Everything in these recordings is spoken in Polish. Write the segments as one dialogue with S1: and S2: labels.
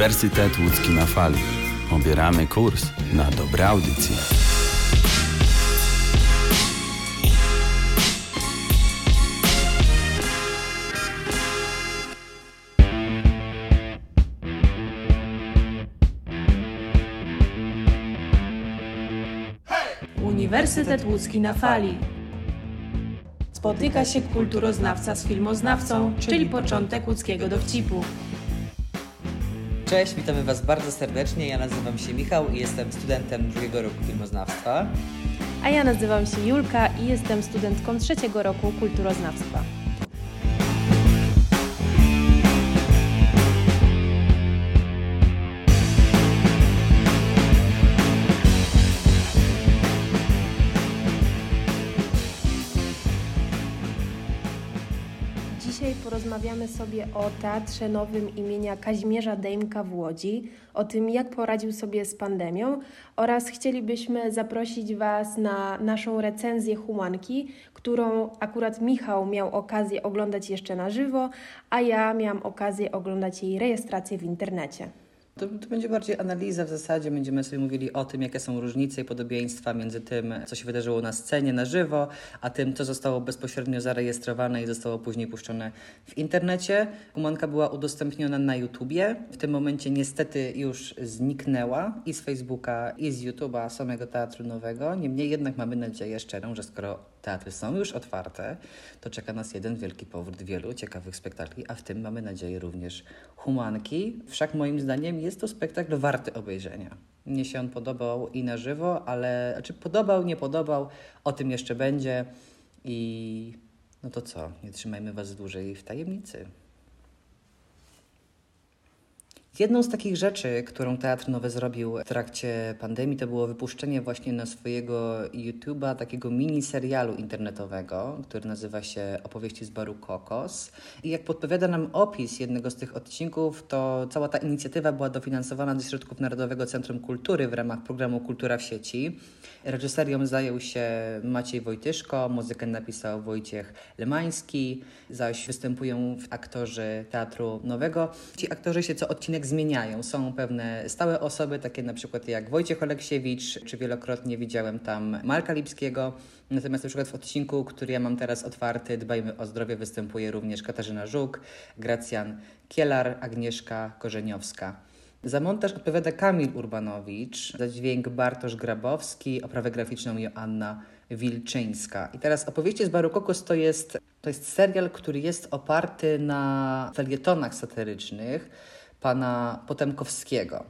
S1: Uniwersytet Łódzki na fali. Obieramy kurs na dobre audycje.
S2: Uniwersytet Łódzki na fali. Spotyka się kulturoznawca z filmoznawcą, czyli początek łódzkiego dowcipu.
S3: Cześć, witamy Was bardzo serdecznie. Ja nazywam się Michał i jestem studentem drugiego roku filmoznawstwa.
S4: A ja nazywam się Julka i jestem studentką trzeciego roku kulturoznawstwa. Porozmawiamy sobie o Teatrze Nowym imienia Kazimierza Dejmka w Łodzi, o tym jak poradził sobie z pandemią oraz chcielibyśmy zaprosić Was na naszą recenzję Humanki, którą akurat Michał miał okazję oglądać jeszcze na żywo, a ja miałam okazję oglądać jej rejestrację w internecie.
S3: To, to, będzie bardziej analiza w zasadzie. Będziemy sobie mówili o tym, jakie są różnice i podobieństwa między tym, co się wydarzyło na scenie, na żywo, a tym, co zostało bezpośrednio zarejestrowane i zostało później puszczone w internecie. Humanka była udostępniona na YouTubie. W tym momencie niestety już zniknęła i z Facebooka, i z YouTube'a samego Teatru Nowego. Niemniej jednak mamy nadzieję szczerą, że skoro teatry są już otwarte, to czeka nas jeden wielki powrót wielu ciekawych spektakli, a w tym mamy nadzieję również Humanki. Wszak moim zdaniem jest to spektakl warty obejrzenia. Mnie się on podobał i na żywo, ale czy znaczy podobał, nie podobał, o tym jeszcze będzie. I no to co, nie trzymajmy Was dłużej w tajemnicy. Jedną z takich rzeczy, którą Teatr Nowy zrobił w trakcie pandemii, to było wypuszczenie właśnie na swojego YouTube'a takiego mini serialu internetowego, który nazywa się Opowieści z baru Kokos. I jak podpowiada nam opis jednego z tych odcinków, to cała ta inicjatywa była dofinansowana ze środków Narodowego Centrum Kultury w ramach programu Kultura w sieci. Reżyserią zajął się Maciej Wojtyszko, muzykę napisał Wojciech Lemański, zaś występują aktorzy Teatru Nowego. Ci aktorzy się co odcinek zmieniają. Są pewne stałe osoby, takie na przykład jak Wojciech Oleksiewicz, czy wielokrotnie widziałem tam Marka Lipskiego. Natomiast na przykład w odcinku, który ja mam teraz otwarty, Dbajmy o zdrowie, występuje również Katarzyna Żuk, Gracjan Kielar, Agnieszka Korzeniowska. Za montaż odpowiada Kamil Urbanowicz, za dźwięk Bartosz Grabowski, oprawę graficzną Joanna Wilczyńska. I teraz opowieści z Barukokos to jest, to jest serial, który jest oparty na felietonach satyrycznych pana Potemkowskiego.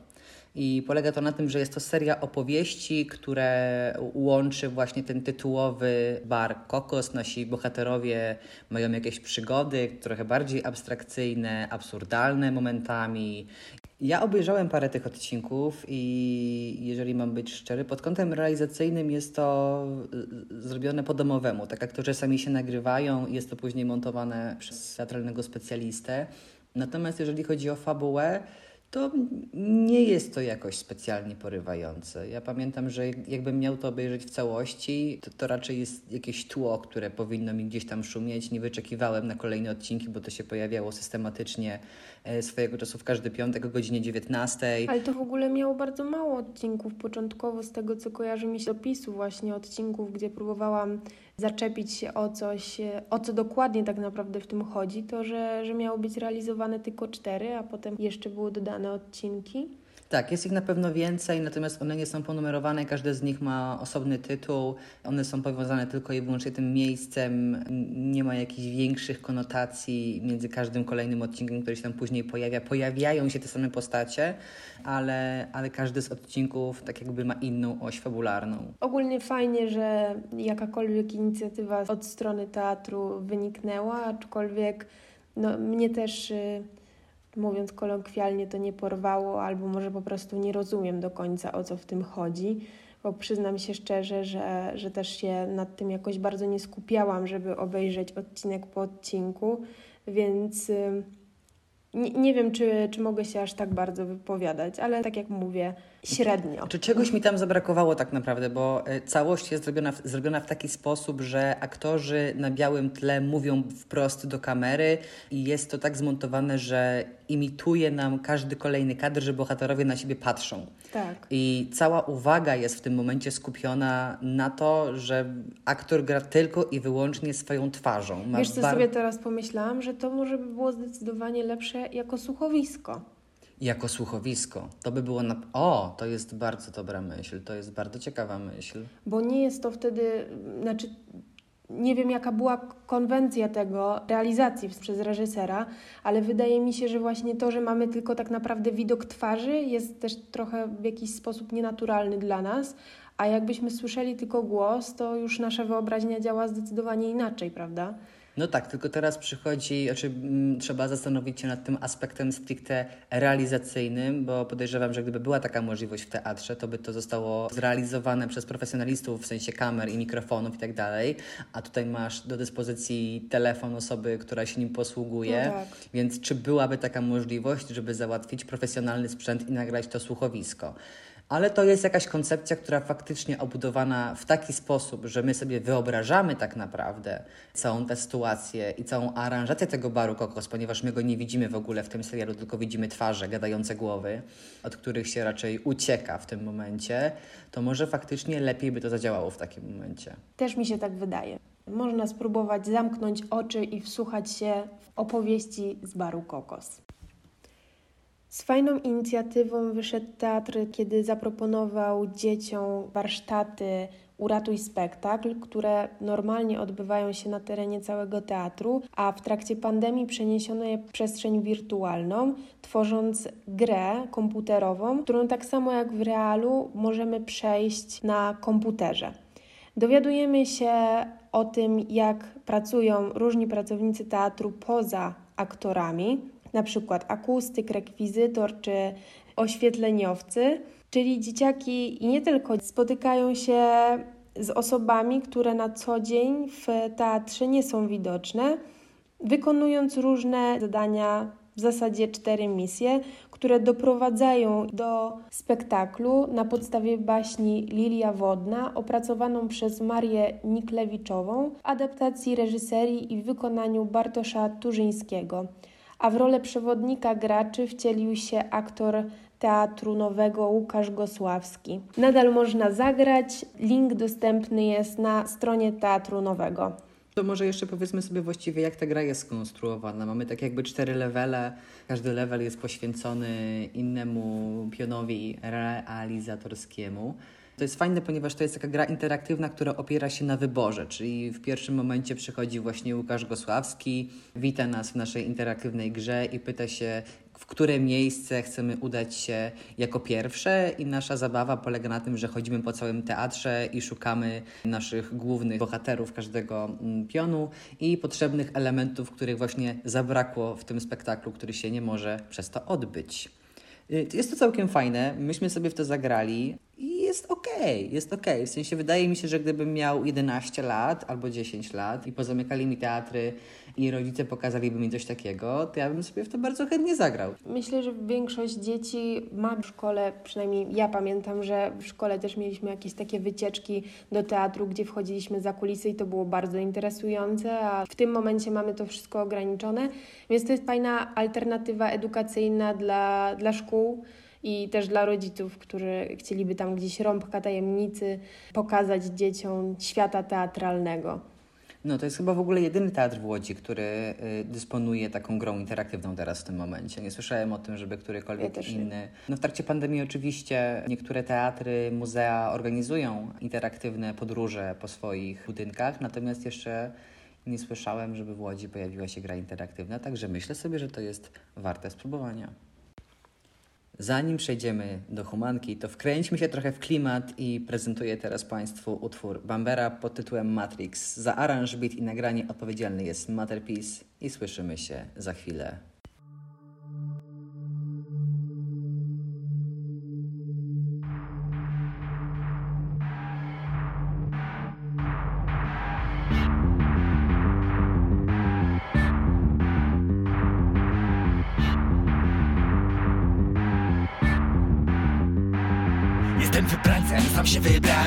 S3: I polega to na tym, że jest to seria opowieści, które łączy właśnie ten tytułowy bar Kokos. Nasi bohaterowie mają jakieś przygody, trochę bardziej abstrakcyjne, absurdalne momentami. Ja obejrzałem parę tych odcinków i jeżeli mam być szczery, pod kątem realizacyjnym jest to y, zrobione po domowemu. Tak aktorzy sami się nagrywają i jest to później montowane przez teatralnego specjalistę. Natomiast jeżeli chodzi o fabułę, to nie jest to jakoś specjalnie porywające. Ja pamiętam, że jakbym miał to obejrzeć w całości, to, to raczej jest jakieś tło, które powinno mi gdzieś tam szumieć. Nie wyczekiwałem na kolejne odcinki, bo to się pojawiało systematycznie e, swojego czasu w każdy piątek o godzinie 19.
S4: Ale to w ogóle miało bardzo mało odcinków początkowo, z tego co kojarzy mi się opisu właśnie odcinków, gdzie próbowałam zaczepić się o coś, o co dokładnie tak naprawdę w tym chodzi, to że, że miało być realizowane tylko cztery, a potem jeszcze były dodane odcinki.
S3: Tak, jest ich na pewno więcej, natomiast one nie są ponumerowane, każde z nich ma osobny tytuł, one są powiązane tylko i wyłącznie tym miejscem, nie ma jakichś większych konotacji między każdym kolejnym odcinkiem, który się tam później pojawia. Pojawiają się te same postacie, ale, ale każdy z odcinków tak jakby ma inną oś fabularną.
S4: Ogólnie fajnie, że jakakolwiek inicjatywa od strony teatru wyniknęła, aczkolwiek no, mnie też... Y, mówiąc kolokwialnie, to nie porwało, albo może po prostu nie rozumiem do końca o co w tym chodzi, bo przyznam się szczerze, że, że też się nad tym jakoś bardzo nie skupiałam, żeby obejrzeć odcinek po odcinku, więc nie, nie wiem, czy, czy mogę się aż tak bardzo wypowiadać, ale tak jak mówię, średnio.
S3: Czy czegoś mi tam zabrakowało tak naprawdę, bo e, całość jest zrobiona w, zrobiona w taki sposób, że aktorzy na białym tle mówią wprost do kamery i jest to tak zmontowane, że imituje nam każdy kolejny kadr, że bohaterowie na siebie patrzą.
S4: Tak.
S3: I cała uwaga jest w tym momencie skupiona na to, że aktor gra tylko i wyłącznie swoją twarzą. Ma
S4: Wiesz, co
S3: bar-
S4: sobie teraz pomyślałam, że to może by było zdecydowanie lepsze jako słuchowisko.
S3: Jako słuchowisko. To by było na... O, to jest bardzo dobra myśl, to jest bardzo ciekawa myśl.
S4: Bo nie jest to wtedy, znaczy nie wiem jaka była konwencja tego, realizacji przez reżysera, ale wydaje mi się, że właśnie to, że mamy tylko tak naprawdę widok twarzy jest też trochę w jakiś sposób nienaturalny dla nas, a jakbyśmy słyszeli tylko głos, to już nasza wyobraźnia działa zdecydowanie inaczej, prawda?
S3: No tak, tylko teraz przychodzi, znaczy trzeba zastanowić się nad tym aspektem stricte realizacyjnym, bo podejrzewam, że gdyby była taka możliwość w teatrze, to by to zostało zrealizowane przez profesjonalistów w sensie kamer i mikrofonów i tak dalej, a tutaj masz do dyspozycji telefon osoby, która się nim posługuje,
S4: No tak.
S3: więc czy byłaby taka możliwość, żeby załatwić profesjonalny sprzęt i nagrać to słuchowisko? Ale to jest jakaś koncepcja, która faktycznie obudowana w taki sposób, że my sobie wyobrażamy tak naprawdę całą tę sytuację i całą aranżację tego baru kokos, ponieważ my go nie widzimy w ogóle w tym serialu, tylko widzimy twarze, gadające głowy, od których się raczej ucieka w tym momencie, to może faktycznie lepiej by to zadziałało w takim momencie.
S4: Też mi się tak wydaje. Można spróbować zamknąć oczy i wsłuchać się w opowieści z baru Kokos. Z fajną inicjatywą wyszedł teatr, kiedy zaproponował dzieciom warsztaty Uratuj Spektakl, które normalnie odbywają się na terenie całego teatru, a w trakcie pandemii przeniesiono je w przestrzeń wirtualną, tworząc grę komputerową, którą tak samo jak w realu możemy przejść na komputerze. Dowiadujemy się o tym, jak pracują różni pracownicy teatru poza aktorami, na przykład akustyk, rekwizytor czy oświetleniowcy, czyli dzieciaki i nie tylko spotykają się z osobami, które na co dzień w teatrze nie są widoczne, wykonując różne zadania, w zasadzie cztery misje, które doprowadzają do spektaklu na podstawie baśni Lilia Wodna, opracowaną przez Marię Niklewiczową, adaptacji reżyserii i wykonaniu Bartosza Turzyńskiego. A w rolę przewodnika graczy wcielił się aktor Teatru Nowego Łukasz Gosławski. Nadal można zagrać, link dostępny jest na stronie Teatru Nowego.
S3: To może jeszcze powiedzmy sobie właściwie, jak ta gra jest skonstruowana. Mamy tak jakby cztery levele. Każdy level jest poświęcony innemu pionowi realizatorskiemu. To jest fajne, ponieważ to jest taka gra interaktywna, która opiera się na wyborze, czyli w pierwszym momencie przychodzi właśnie Łukasz Gosławski, wita nas w naszej interaktywnej grze i pyta się, w które miejsce chcemy udać się jako pierwsze. I nasza zabawa polega na tym, że chodzimy po całym teatrze i szukamy naszych głównych bohaterów każdego mm, pionu i potrzebnych elementów, których właśnie zabrakło w tym spektaklu, który się nie może przez to odbyć. Y, Jest to całkiem fajne, myśmy sobie w to zagrali i jest okej, jest okej. W sensie wydaje mi się, że gdybym miał 11 lat albo 10 lat i pozamykali mi teatry i rodzice pokazaliby mi coś takiego, to ja bym sobie w to bardzo chętnie zagrał.
S4: Myślę, że większość dzieci ma w szkole, przynajmniej ja pamiętam, że w szkole też mieliśmy jakieś takie wycieczki do teatru, gdzie wchodziliśmy za kulisy i to było bardzo interesujące, a w tym momencie mamy to wszystko ograniczone, więc to jest fajna alternatywa edukacyjna dla, dla szkół i też dla rodziców, którzy chcieliby tam gdzieś rąbka tajemnicy pokazać dzieciom świata teatralnego.
S3: No to jest chyba w ogóle jedyny teatr w Łodzi, który y, dysponuje taką grą interaktywną teraz w tym momencie. Nie słyszałem o tym, żeby którykolwiek
S4: Ja
S3: inny. No w trakcie pandemii oczywiście niektóre teatry, muzea organizują interaktywne podróże po swoich budynkach, natomiast jeszcze nie słyszałem, żeby w Łodzi pojawiła się gra interaktywna, także myślę sobie, że to jest warte spróbowania. Zanim przejdziemy do humanki, to wkręćmy się trochę w klimat i prezentuję teraz Państwu utwór Bambera pod tytułem Matrix. Za aranż, beat i nagranie odpowiedzialny jest Materpiece i słyszymy się za chwilę.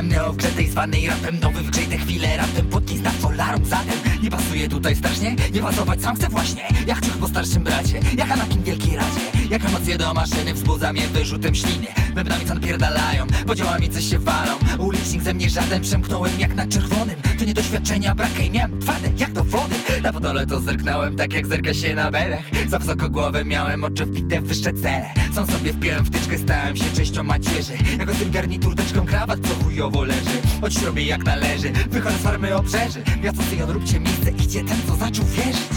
S5: Się wybrałem neowgrzetej zwanej rapem Nowy wgrzej te chwile rapem Płotki z folarum Zatem. Nie pasuje tutaj strasznie Nie pasować sam chcę właśnie. Jak ciuch po starszym bracie Jak Anakin wielkiej radzie Jak emocje do maszyny wzbudza mnie wyrzutem śliny? Bębnami co napierdalają Podziałami coś się walą. Ulicznik ze mnie żaden Przemknąłem jak na czerwonym. To nie doświadczenia brak i miałem twarde jak do wody. Na podole to zerknąłem tak jak zerka się na belech. Za wysoko głowę miałem oczy wbite w wyższe cele. Sam sobie wpiłem wtyczkę stałem się częścią macierzy. Jako tym garnitur teczką krawat co chujowo leży. Choć robię jak należy Wychodzę z farmy obrzeży. Miasto Syjon róbcie miejsce Idzie ten co zaczął wierzyć.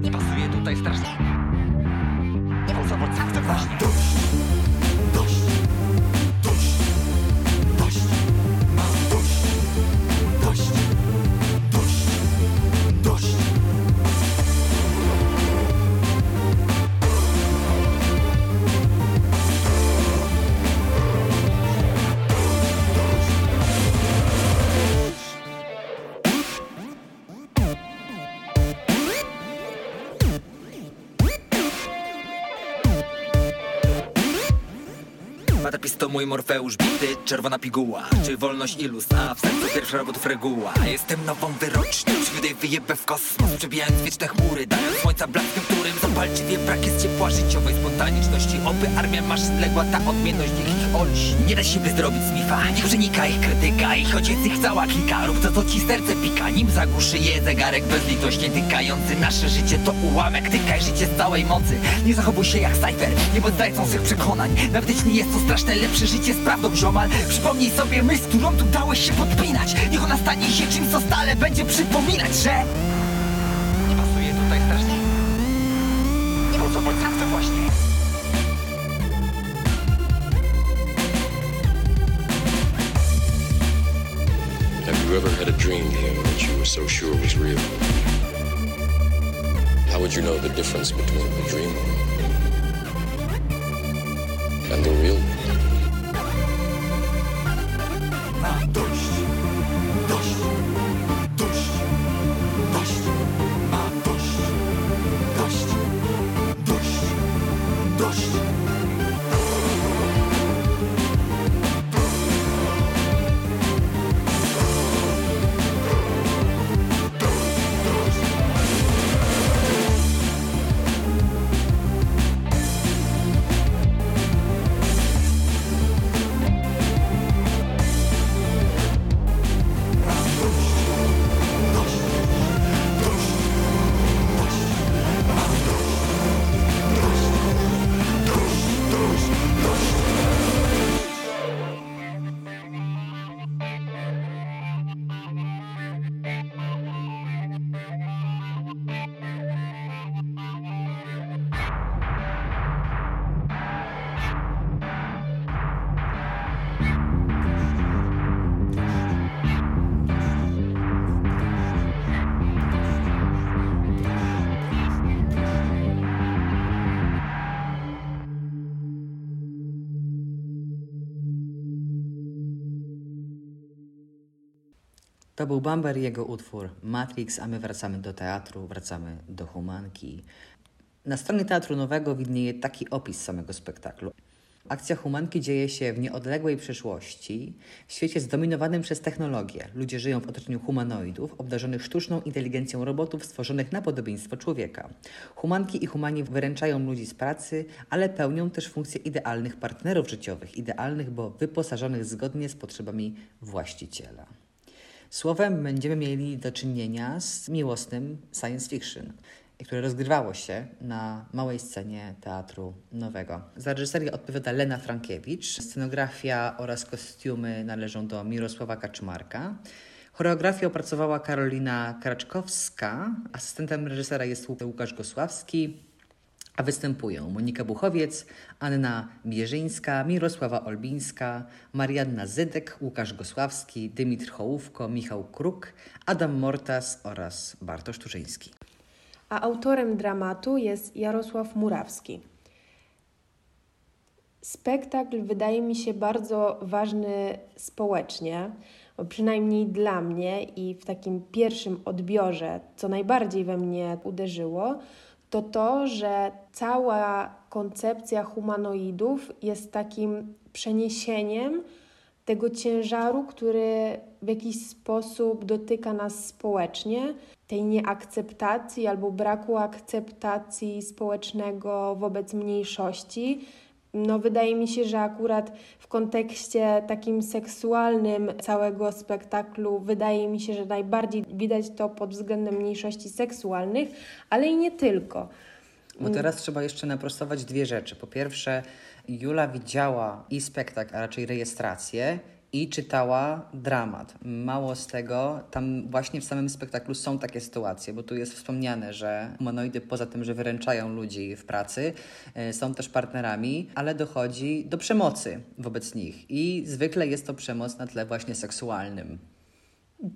S5: Nie pasuje tutaj strasznie właśnie to mój Morfeusz bity, czerwona piguła. Czy wolność ilus, a w sercu pierwsza robotów reguła. Jestem nową wyrocznią, przywidej wyjebę w kosmos? Przebijając wieczne chmury, dając słońca blaskiem którym Zapalczywie brak jest ciepła życiowej spontaniczności. Oby armia maszyn legła, ta odmienność niech ich olsi Nie da się by zrobić smifa, niech przenika ich krytyka Ich choć jest ich cała klika, rób to co ci serce pika. Nim zagłuszy je zegarek bezlitośnie tykający Nasze życie to ułamek, tykaj życie z całej mocy. Nie zachowuj się jak cypher, nie zdrajcą swych przekonań. Nawet jeśli jest to straszne, lepsze życie z prawdą ziomal. Przypomnij sobie myśl, którą tu dałeś się podpinać. Niech ona stanie się czymś, co stale będzie przypominać, że Nie pasuje tutaj strasznie. Nie po co chcę właśnie.
S6: Have you ever had a dream, that you were so sure was real? How would you know the difference between dream
S3: był Bamber i jego utwór Matrix, a my wracamy do teatru, wracamy do humanki. Na stronie Teatru Nowego widnieje taki opis samego spektaklu. Akcja humanki dzieje się w nieodległej przyszłości, w świecie zdominowanym przez technologię. Ludzie żyją w otoczeniu humanoidów, obdarzonych sztuczną inteligencją robotów stworzonych na podobieństwo człowieka. Humanki i humani wyręczają ludzi z pracy, ale pełnią też funkcje idealnych partnerów życiowych, idealnych, bo wyposażonych zgodnie z potrzebami właściciela. Słowem będziemy mieli do czynienia z miłosnym science fiction, które rozgrywało się na małej scenie Teatru Nowego. Za reżyserię odpowiada Lena Frankiewicz, scenografia oraz kostiumy należą do Mirosława Kaczmarka. Choreografię opracowała Karolina Kraczkowska, asystentem reżysera jest Łukasz Gosławski, a występują Monika Buchowiec, Anna Bierzyńska, Mirosława Olbińska, Marianna Zydek, Łukasz Gosławski, Dymitr Hołówko, Michał Kruk, Adam Mortas oraz Bartosz Turzyński.
S4: A autorem dramatu jest Jarosław Murawski. Spektakl wydaje mi się bardzo ważny społecznie, przynajmniej dla mnie i w takim pierwszym odbiorze, co najbardziej we mnie uderzyło, to to, że cała koncepcja humanoidów jest takim przeniesieniem tego ciężaru, który w jakiś sposób dotyka nas społecznie, tej nieakceptacji albo braku akceptacji społecznego wobec mniejszości. No, wydaje mi się, że akurat w kontekście takim seksualnym całego spektaklu, wydaje mi się, że najbardziej widać to pod względem mniejszości seksualnych, ale i nie tylko.
S3: Bo teraz trzeba jeszcze naprostować dwie rzeczy. Po pierwsze, Jula widziała i spektakl, a raczej rejestrację, i czytała dramat. Mało z tego, tam właśnie w samym spektaklu są takie sytuacje, bo tu jest wspomniane, że humanoidy poza tym, że wyręczają ludzi w pracy, e, są też partnerami, ale dochodzi do przemocy wobec nich i zwykle jest to przemoc na tle właśnie seksualnym.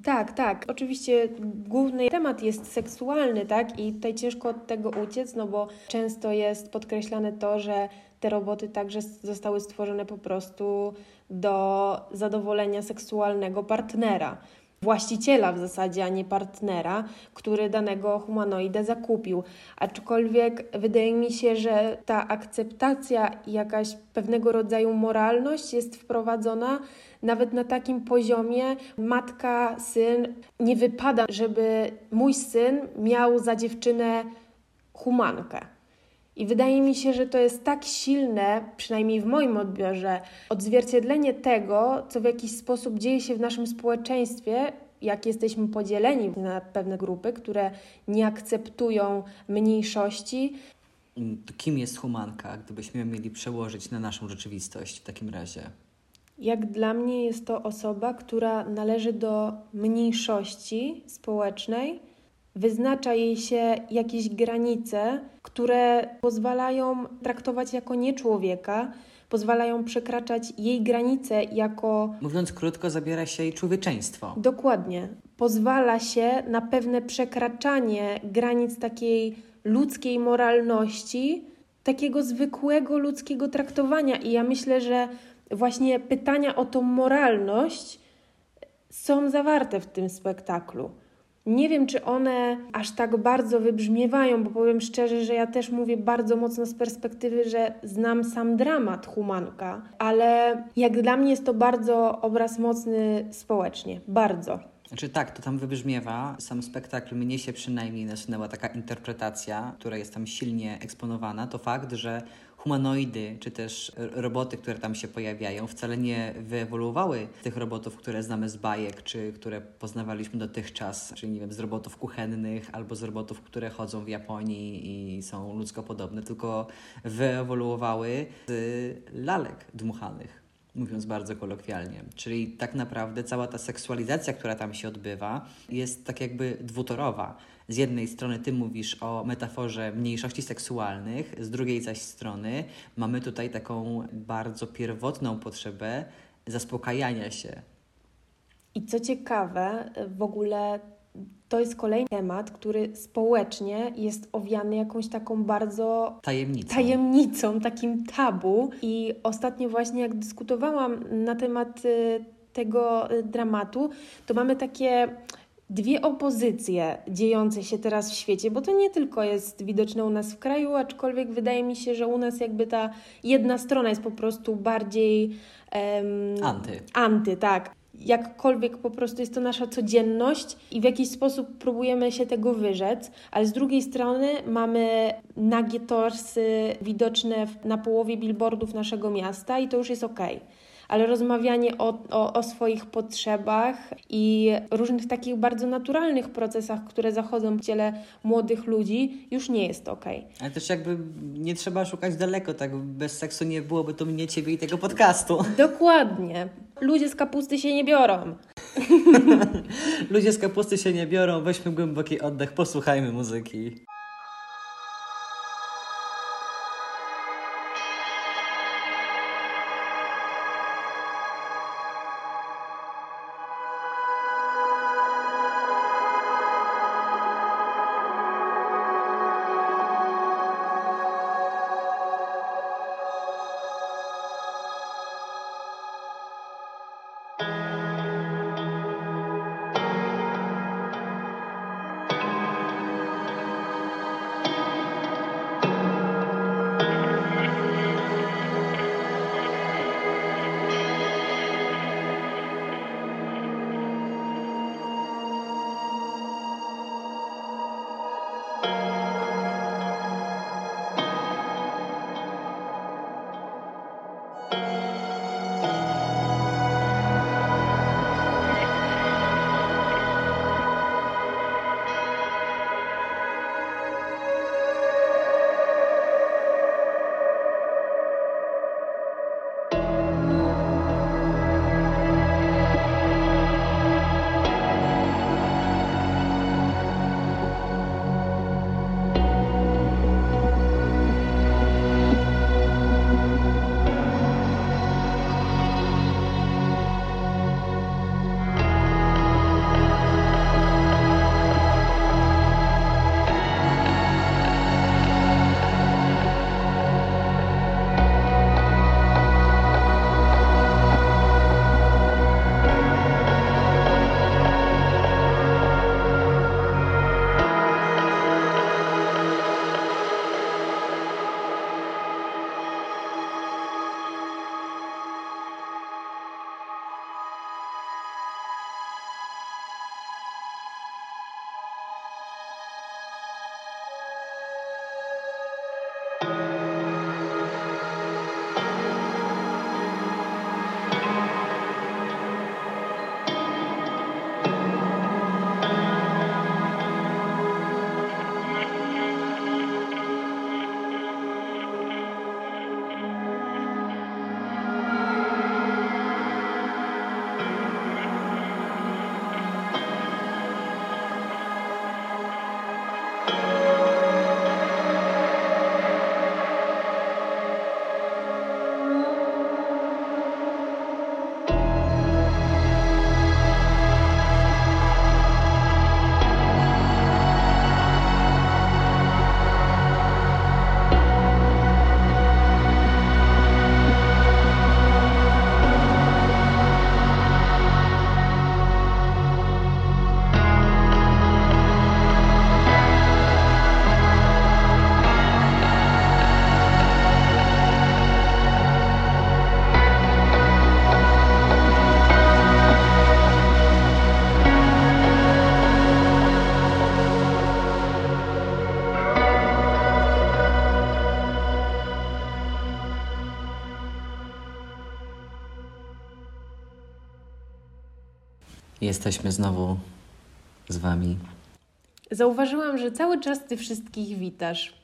S4: Tak, tak. Oczywiście główny temat jest seksualny, tak? I tutaj ciężko od tego uciec, no bo często jest podkreślane to, że te roboty także zostały stworzone po prostu do zadowolenia seksualnego partnera. Właściciela w zasadzie, a nie partnera, który danego humanoidę zakupił. Aczkolwiek wydaje mi się, że ta akceptacja i jakaś pewnego rodzaju moralność jest wprowadzona nawet na takim poziomie matka, syn. Nie wypada, żeby mój syn miał za dziewczynę humankę. I wydaje mi się, że to jest tak silne, przynajmniej w moim odbiorze, odzwierciedlenie tego, co w jakiś sposób dzieje się w naszym społeczeństwie, jak jesteśmy podzieleni na pewne grupy, które nie akceptują mniejszości.
S3: Kim jest humanka, gdybyśmy ją mieli przełożyć na naszą rzeczywistość w takim razie?
S4: Jak dla mnie jest to osoba, która należy do mniejszości społecznej, wyznacza jej się jakieś granice, które pozwalają traktować jako nie człowieka, pozwalają przekraczać jej granice jako.
S3: Mówiąc krótko, zabiera się jej człowieczeństwo.
S4: Dokładnie. Pozwala się na pewne przekraczanie granic takiej ludzkiej moralności, takiego zwykłego ludzkiego traktowania. I ja myślę, że właśnie pytania o tą moralność są zawarte w tym spektaklu. Nie wiem, czy one aż tak bardzo wybrzmiewają, bo powiem szczerze, że ja też mówię bardzo mocno z perspektywy, że znam sam dramat Humanka, ale jak dla mnie jest to bardzo obraz mocny społecznie. Bardzo.
S3: Znaczy tak, to tam wybrzmiewa. Sam spektakl mnie się przynajmniej nasunęła taka interpretacja, która jest tam silnie eksponowana. To fakt, że humanoidy, czy też roboty, które tam się pojawiają, wcale nie wyewoluowały tych robotów, które znamy z bajek, czy które poznawaliśmy dotychczas, czyli nie wiem, z robotów kuchennych, albo z robotów, które chodzą w Japonii i są ludzko podobne, tylko wyewoluowały z lalek dmuchanych mówiąc bardzo kolokwialnie. Czyli tak naprawdę cała ta seksualizacja, która tam się odbywa, jest tak jakby dwutorowa. Z jednej strony ty mówisz o metaforze mniejszości seksualnych, z drugiej zaś strony mamy tutaj taką bardzo pierwotną potrzebę zaspokajania się.
S4: I co ciekawe, w ogóle to jest kolejny temat, który społecznie jest owiany jakąś taką bardzo
S3: tajemnicą.
S4: tajemnicą, takim tabu. I ostatnio właśnie jak dyskutowałam na temat y, tego y, dramatu, to mamy takie dwie opozycje dziejące się teraz w świecie, bo to nie tylko jest widoczne u nas w kraju, aczkolwiek wydaje mi się, że u nas jakby ta jedna strona jest po prostu bardziej
S3: um, anty.
S4: Anty, tak jakkolwiek po prostu jest to nasza codzienność i w jakiś sposób próbujemy się tego wyrzec, ale z drugiej strony mamy nagie torsy widoczne na połowie billboardów naszego miasta i to już jest ok. Ale rozmawianie o, o, o swoich potrzebach i różnych takich bardzo naturalnych procesach, które zachodzą w ciele młodych ludzi, już nie jest ok.
S3: Ale też jakby nie trzeba szukać daleko, tak bez seksu nie byłoby to mnie, ciebie i tego podcastu.
S4: Dokładnie. Ludzie z kapusty się nie biorą.
S3: Ludzie z kapusty się nie biorą, weźmy głęboki oddech, posłuchajmy muzyki. Jesteśmy znowu z Wami.
S4: Zauważyłam, że cały czas Ty wszystkich witasz.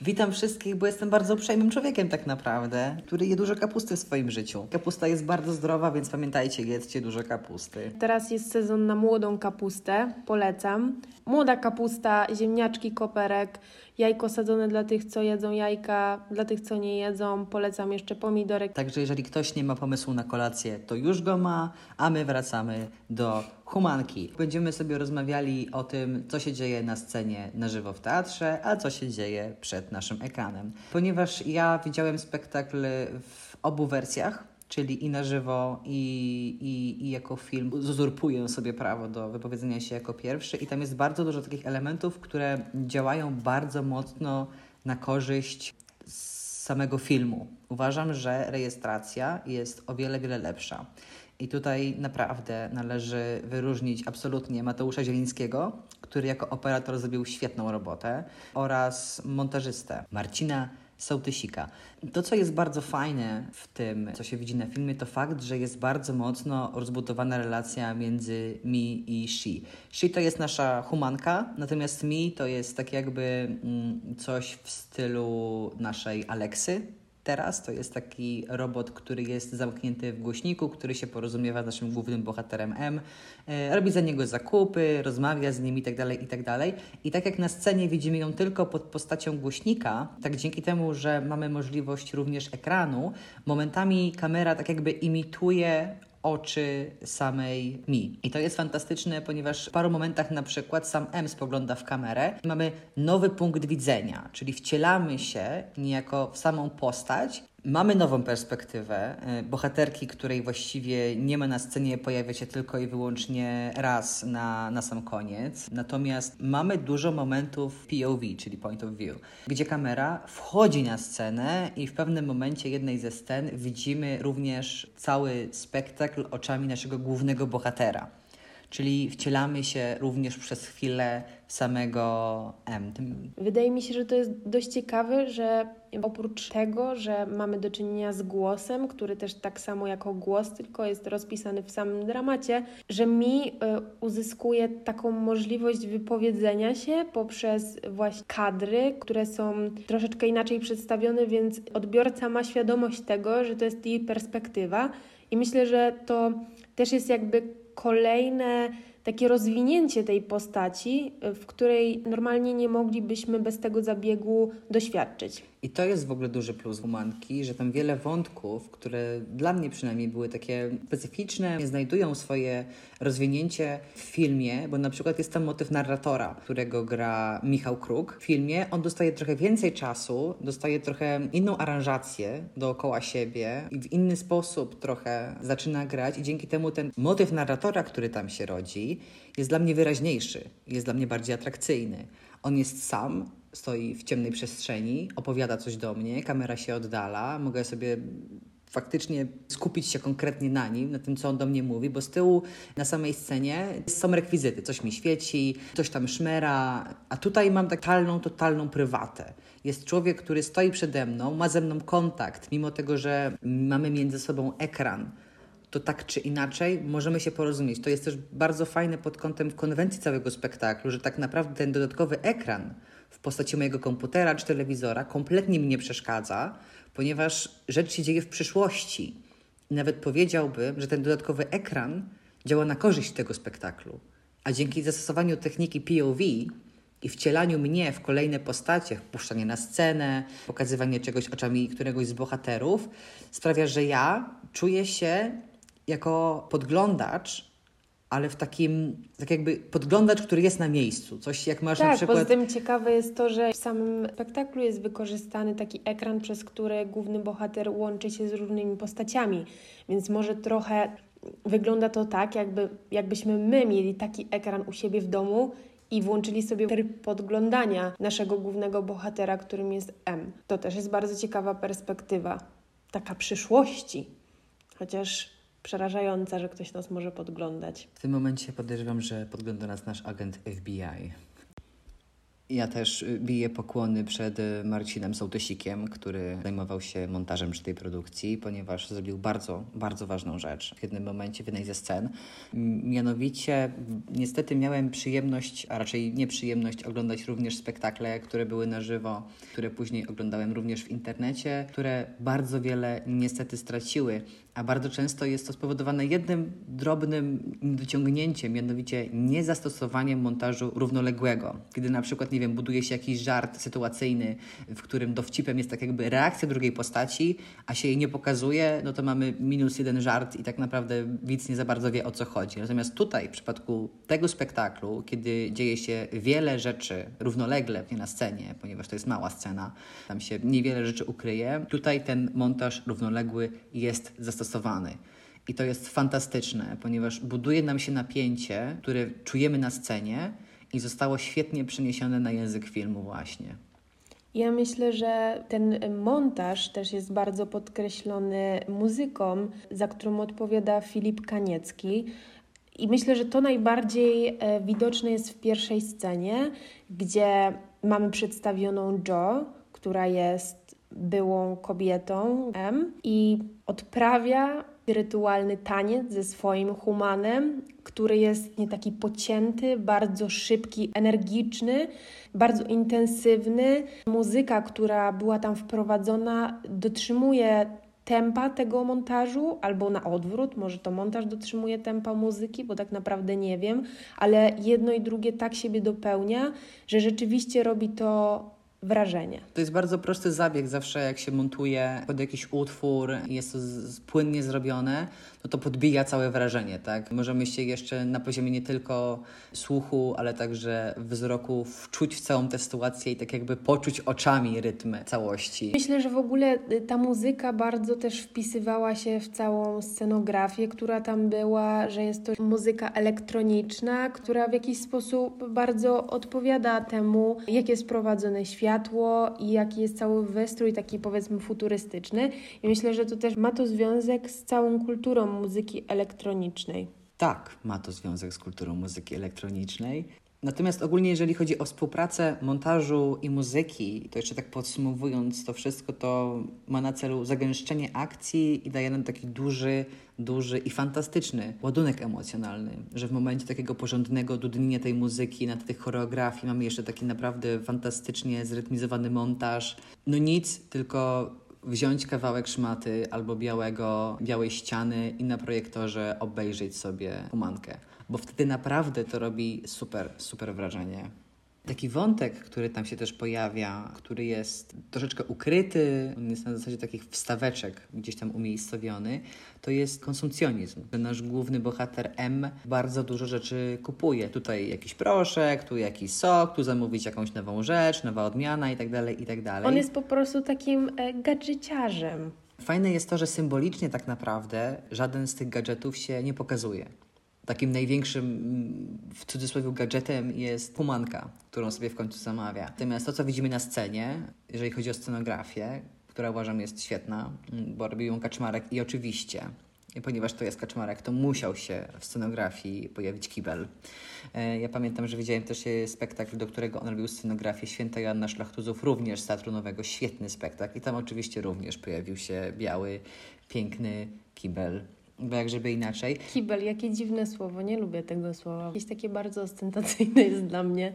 S3: Witam wszystkich, bo jestem bardzo uprzejmym człowiekiem tak naprawdę, który je dużo kapusty w swoim życiu. Kapusta jest bardzo zdrowa, więc pamiętajcie, jedzcie dużo kapusty.
S4: Teraz jest sezon na młodą kapustę, polecam. Młoda kapusta, ziemniaczki, koperek, jajko sadzone dla tych, co jedzą jajka, dla tych, co nie jedzą. Polecam jeszcze pomidorek.
S3: Także jeżeli ktoś nie ma pomysłu na kolację, to już go ma, a my wracamy do humanki. Będziemy sobie rozmawiali o tym, co się dzieje na scenie na żywo w teatrze, a co się dzieje przed naszym ekranem. Ponieważ ja widziałem spektakl w obu wersjach, czyli i na żywo, i, i, i jako film. Uzurpuję sobie prawo do wypowiedzenia się jako pierwszy, i tam jest bardzo dużo takich elementów, które działają bardzo mocno na korzyść samego filmu. Uważam, że rejestracja jest o wiele, wiele lepsza. I tutaj naprawdę należy wyróżnić absolutnie Mateusza Zielińskiego, który jako operator zrobił świetną robotę, oraz montażystę Marcina Sołtysika. To, co jest bardzo fajne w tym, co się widzi na filmie, to fakt, że jest bardzo mocno rozbudowana relacja między mi i She. She to jest nasza humanka, natomiast mi to jest tak jakby mm, coś w stylu naszej Aleksy, teraz. To jest taki robot, który jest zamknięty w głośniku, który się porozumiewa z naszym głównym bohaterem M, e, robi za niego zakupy, rozmawia z nim itd., itd. I tak jak na scenie widzimy ją tylko pod postacią głośnika, tak dzięki temu, że mamy możliwość również ekranu, momentami kamera tak jakby imituje oczy samej Mi. I to jest fantastyczne, ponieważ w paru momentach na przykład sam M spogląda w kamerę i mamy nowy punkt widzenia, czyli wcielamy się niejako w samą postać Mamy nową perspektywę. E, bohaterki, której właściwie nie ma na scenie, pojawia się tylko i wyłącznie raz na, na sam koniec. Natomiast mamy dużo momentów POV, czyli point of view, gdzie kamera wchodzi na scenę i w pewnym momencie jednej ze scen widzimy również cały spektakl oczami naszego głównego bohatera. Czyli wcielamy się również przez chwilę samego M.
S4: Wydaje mi się, że to jest dość ciekawe, że oprócz tego, że mamy do czynienia z głosem, który też tak samo jako głos, tylko jest rozpisany w samym dramacie, że mi y, uzyskuje taką możliwość wypowiedzenia się poprzez właśnie kadry, które są troszeczkę inaczej przedstawione, więc odbiorca ma świadomość tego, że to jest jej perspektywa. I myślę, że to też jest jakby kolejne takie rozwinięcie tej postaci, w której normalnie nie moglibyśmy bez tego zabiegu doświadczyć.
S3: I to jest w ogóle duży plus Humanki, że tam wiele wątków, które dla mnie przynajmniej były takie specyficzne, znajdują swoje rozwinięcie w filmie, bo na przykład jest tam motyw narratora, którego gra Michał Kruk. W filmie on dostaje trochę więcej czasu, dostaje trochę inną aranżację dookoła siebie i w inny sposób trochę zaczyna grać i dzięki temu ten motyw narratora, który tam się rodzi, jest dla mnie wyraźniejszy, jest dla mnie bardziej atrakcyjny. On jest sam, stoi w ciemnej przestrzeni, opowiada coś do mnie, kamera się oddala, mogę sobie faktycznie skupić się konkretnie na nim, na tym, co on do mnie mówi, bo z tyłu na samej scenie są rekwizyty, coś mi świeci, coś tam szmera, a tutaj mam totalną, totalną prywatę. Jest człowiek, który stoi przede mną, ma ze mną kontakt, mimo tego, że mamy między sobą ekran, to tak czy inaczej możemy się porozumieć. To jest też bardzo fajne pod kątem konwencji całego spektaklu, że tak naprawdę ten dodatkowy ekran w postaci mojego komputera czy telewizora kompletnie mi nie przeszkadza, ponieważ rzecz się dzieje w przyszłości. Nawet powiedziałbym, że ten dodatkowy ekran działa na korzyść tego spektaklu. A dzięki zastosowaniu techniki POV i wcielaniu mnie w kolejne postacie, wpuszczanie na scenę, pokazywanie czegoś oczami któregoś z bohaterów, sprawia, że ja czuję się jako podglądacz, ale w takim, tak jakby podglądacz, który jest na miejscu. Coś jak masz
S4: tak,
S3: na przykład...
S4: poza tym ciekawe jest to, że w samym spektaklu jest wykorzystany taki ekran, przez który główny bohater łączy się z różnymi postaciami, więc może trochę wygląda to tak, jakby, jakbyśmy my mieli taki ekran u siebie w domu i włączyli sobie tryb podglądania naszego głównego bohatera, którym jest M. To też jest bardzo ciekawa perspektywa, taka przyszłości, chociaż przerażająca, że ktoś nas może podglądać.
S3: W tym momencie podejrzewam, że podgląda nas nasz agent FBI. Ja też y, biję pokłony przed y, Marcinem Sołtysikiem, który zajmował się montażem przy tej produkcji, ponieważ zrobił bardzo, bardzo ważną rzecz w jednym momencie, w jednej ze scen. Mianowicie, niestety miałem przyjemność, a raczej nieprzyjemność oglądać również spektakle, które były na żywo, które później oglądałem również w internecie, które bardzo wiele niestety straciły a bardzo często jest to spowodowane jednym drobnym dociągnięciem, mianowicie niezastosowaniem montażu równoległego. Kiedy na przykład, nie wiem, buduje się jakiś żart sytuacyjny, w którym dowcipem jest tak jakby reakcja drugiej postaci, a się jej nie pokazuje, no to mamy minus jeden żart i tak naprawdę widz nie za bardzo wie o co chodzi. Natomiast tutaj, w przypadku tego spektaklu, kiedy dzieje się wiele rzeczy równolegle na scenie, ponieważ to jest mała scena, tam się niewiele rzeczy ukryje, tutaj ten montaż równoległy jest zastosowany. I to jest fantastyczne, ponieważ buduje nam się napięcie, które czujemy na scenie i zostało świetnie przeniesione na język filmu właśnie.
S4: Ja myślę, że ten montaż też jest bardzo podkreślony muzyką, za którą odpowiada Filip Kaniecki. I myślę, że to najbardziej e, widoczne jest w pierwszej scenie, gdzie mamy przedstawioną Jo, która jest byłą kobietą M i odprawia rytualny taniec ze swoim humanem, który jest nie taki pocięty, bardzo szybki, energiczny, bardzo intensywny. Muzyka, która była tam wprowadzona, dotrzymuje tempa tego montażu, albo na odwrót, może to montaż dotrzymuje tempa muzyki, bo tak naprawdę nie wiem, ale jedno i drugie tak siebie dopełnia, że rzeczywiście robi to wrażenie.
S3: To jest bardzo prosty zabieg. Zawsze jak się montuje pod jakiś utwór jest to płynnie zrobione, no to podbija całe wrażenie, tak? Możemy się jeszcze na poziomie nie tylko słuchu, ale także wzroku wczuć w całą tę sytuację i tak jakby poczuć oczami rytm całości.
S4: Myślę, że w ogóle y, ta muzyka bardzo też wpisywała się w całą scenografię, która tam była, że jest to muzyka elektroniczna, która w jakiś sposób bardzo odpowiada temu, jak jest prowadzone światło i jaki jest cały wystrój taki powiedzmy futurystyczny. I myślę, że to też ma to związek z całą kulturą muzyki elektronicznej.
S3: Tak, ma to związek z kulturą muzyki elektronicznej. Natomiast ogólnie, jeżeli chodzi o współpracę montażu i muzyki, to jeszcze tak podsumowując to wszystko, to ma na celu zagęszczenie akcji i daje nam taki duży, duży i fantastyczny ładunek emocjonalny, że w momencie takiego porządnego dudnienia tej muzyki, nad tych choreografii mamy jeszcze taki naprawdę fantastycznie zrytmizowany montaż. No nic, tylko wziąć kawałek szmaty albo białego, białej ściany i na projektorze obejrzeć sobie humankę bo wtedy naprawdę to robi super, super wrażenie. Taki wątek, który tam się też pojawia, który jest troszeczkę ukryty, on jest na zasadzie takich wstaweczek gdzieś tam umiejscowiony, to jest konsumpcjonizm. Nasz główny bohater M bardzo dużo rzeczy kupuje. Tutaj jakiś proszek, tu jakiś sok, tu zamówić jakąś nową rzecz, nowa odmiana itd., tak itd. Tak
S4: on jest po prostu takim e, gadżeciarzem.
S3: Fajne jest to, że symbolicznie tak naprawdę żaden z tych gadżetów się nie pokazuje. Takim największym, mm, w cudzysłowie, gadżetem jest pumanka, którą sobie w końcu zamawia. Natomiast to, co widzimy na scenie, jeżeli chodzi o scenografię, która uważam jest świetna, mm, bo robił ją Kaczmarek i oczywiście, ponieważ to jest Kaczmarek, to musiał się w scenografii pojawić kibel. E, ja pamiętam, że widziałem też spektakl, do którego on robił scenografię Święta Joanna Szlachtuzów, również z Teatru Nowego, świetny spektakl i tam oczywiście również pojawił się biały, piękny kibel bo jak żeby inaczej.
S4: Kibel, jakie dziwne słowo, nie lubię tego słowa. Jakieś takie bardzo ostentacyjne jest dla mnie.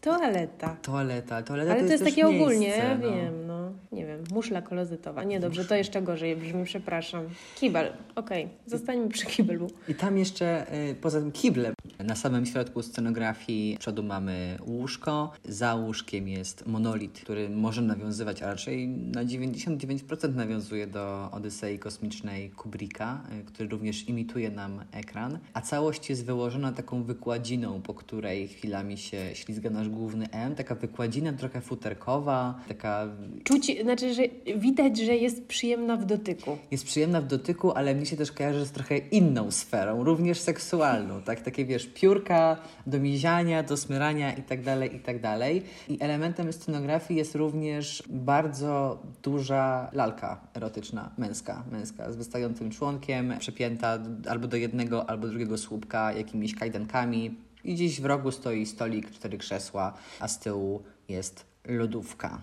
S4: Toaleta.
S3: Toaleta, toaleta
S4: Ale
S3: to,
S4: to jest, takie
S3: miejsce,
S4: ogólnie, ja
S3: no.
S4: wiem, no. Nie wiem, muszla kolozytowa. Nie, dobrze, to jeszcze gorzej brzmi, przepraszam. Kibel, okej, okay. zostańmy przy kibelu.
S3: I tam jeszcze, y, poza tym kiblem, na samym środku scenografii przodu mamy łóżko, za łóżkiem jest monolit, który może nawiązywać, a raczej na 99% nawiązuje do Odysei Kosmicznej Kubricka, y, który również imituje nam ekran, a całość jest wyłożona taką wykładziną, po której chwilami się ślizga nasz główny M, taka wykładzina trochę futerkowa, taka...
S4: Czuć, znaczy, że widać, że jest przyjemna w dotyku.
S3: Jest przyjemna w dotyku, ale mnie się też kojarzy z trochę inną sferą, również seksualną, tak? Takie, wiesz, piórka do miziania, do smyrania i tak dalej, i tak dalej. I elementem scenografii jest również bardzo duża lalka erotyczna, męska, męska, z wystającym członkiem, przepięta albo do jednego, albo drugiego słupka jakimiś kajdankami. I gdzieś w rogu stoi stolik, cztery krzesła, a z tyłu jest lodówka.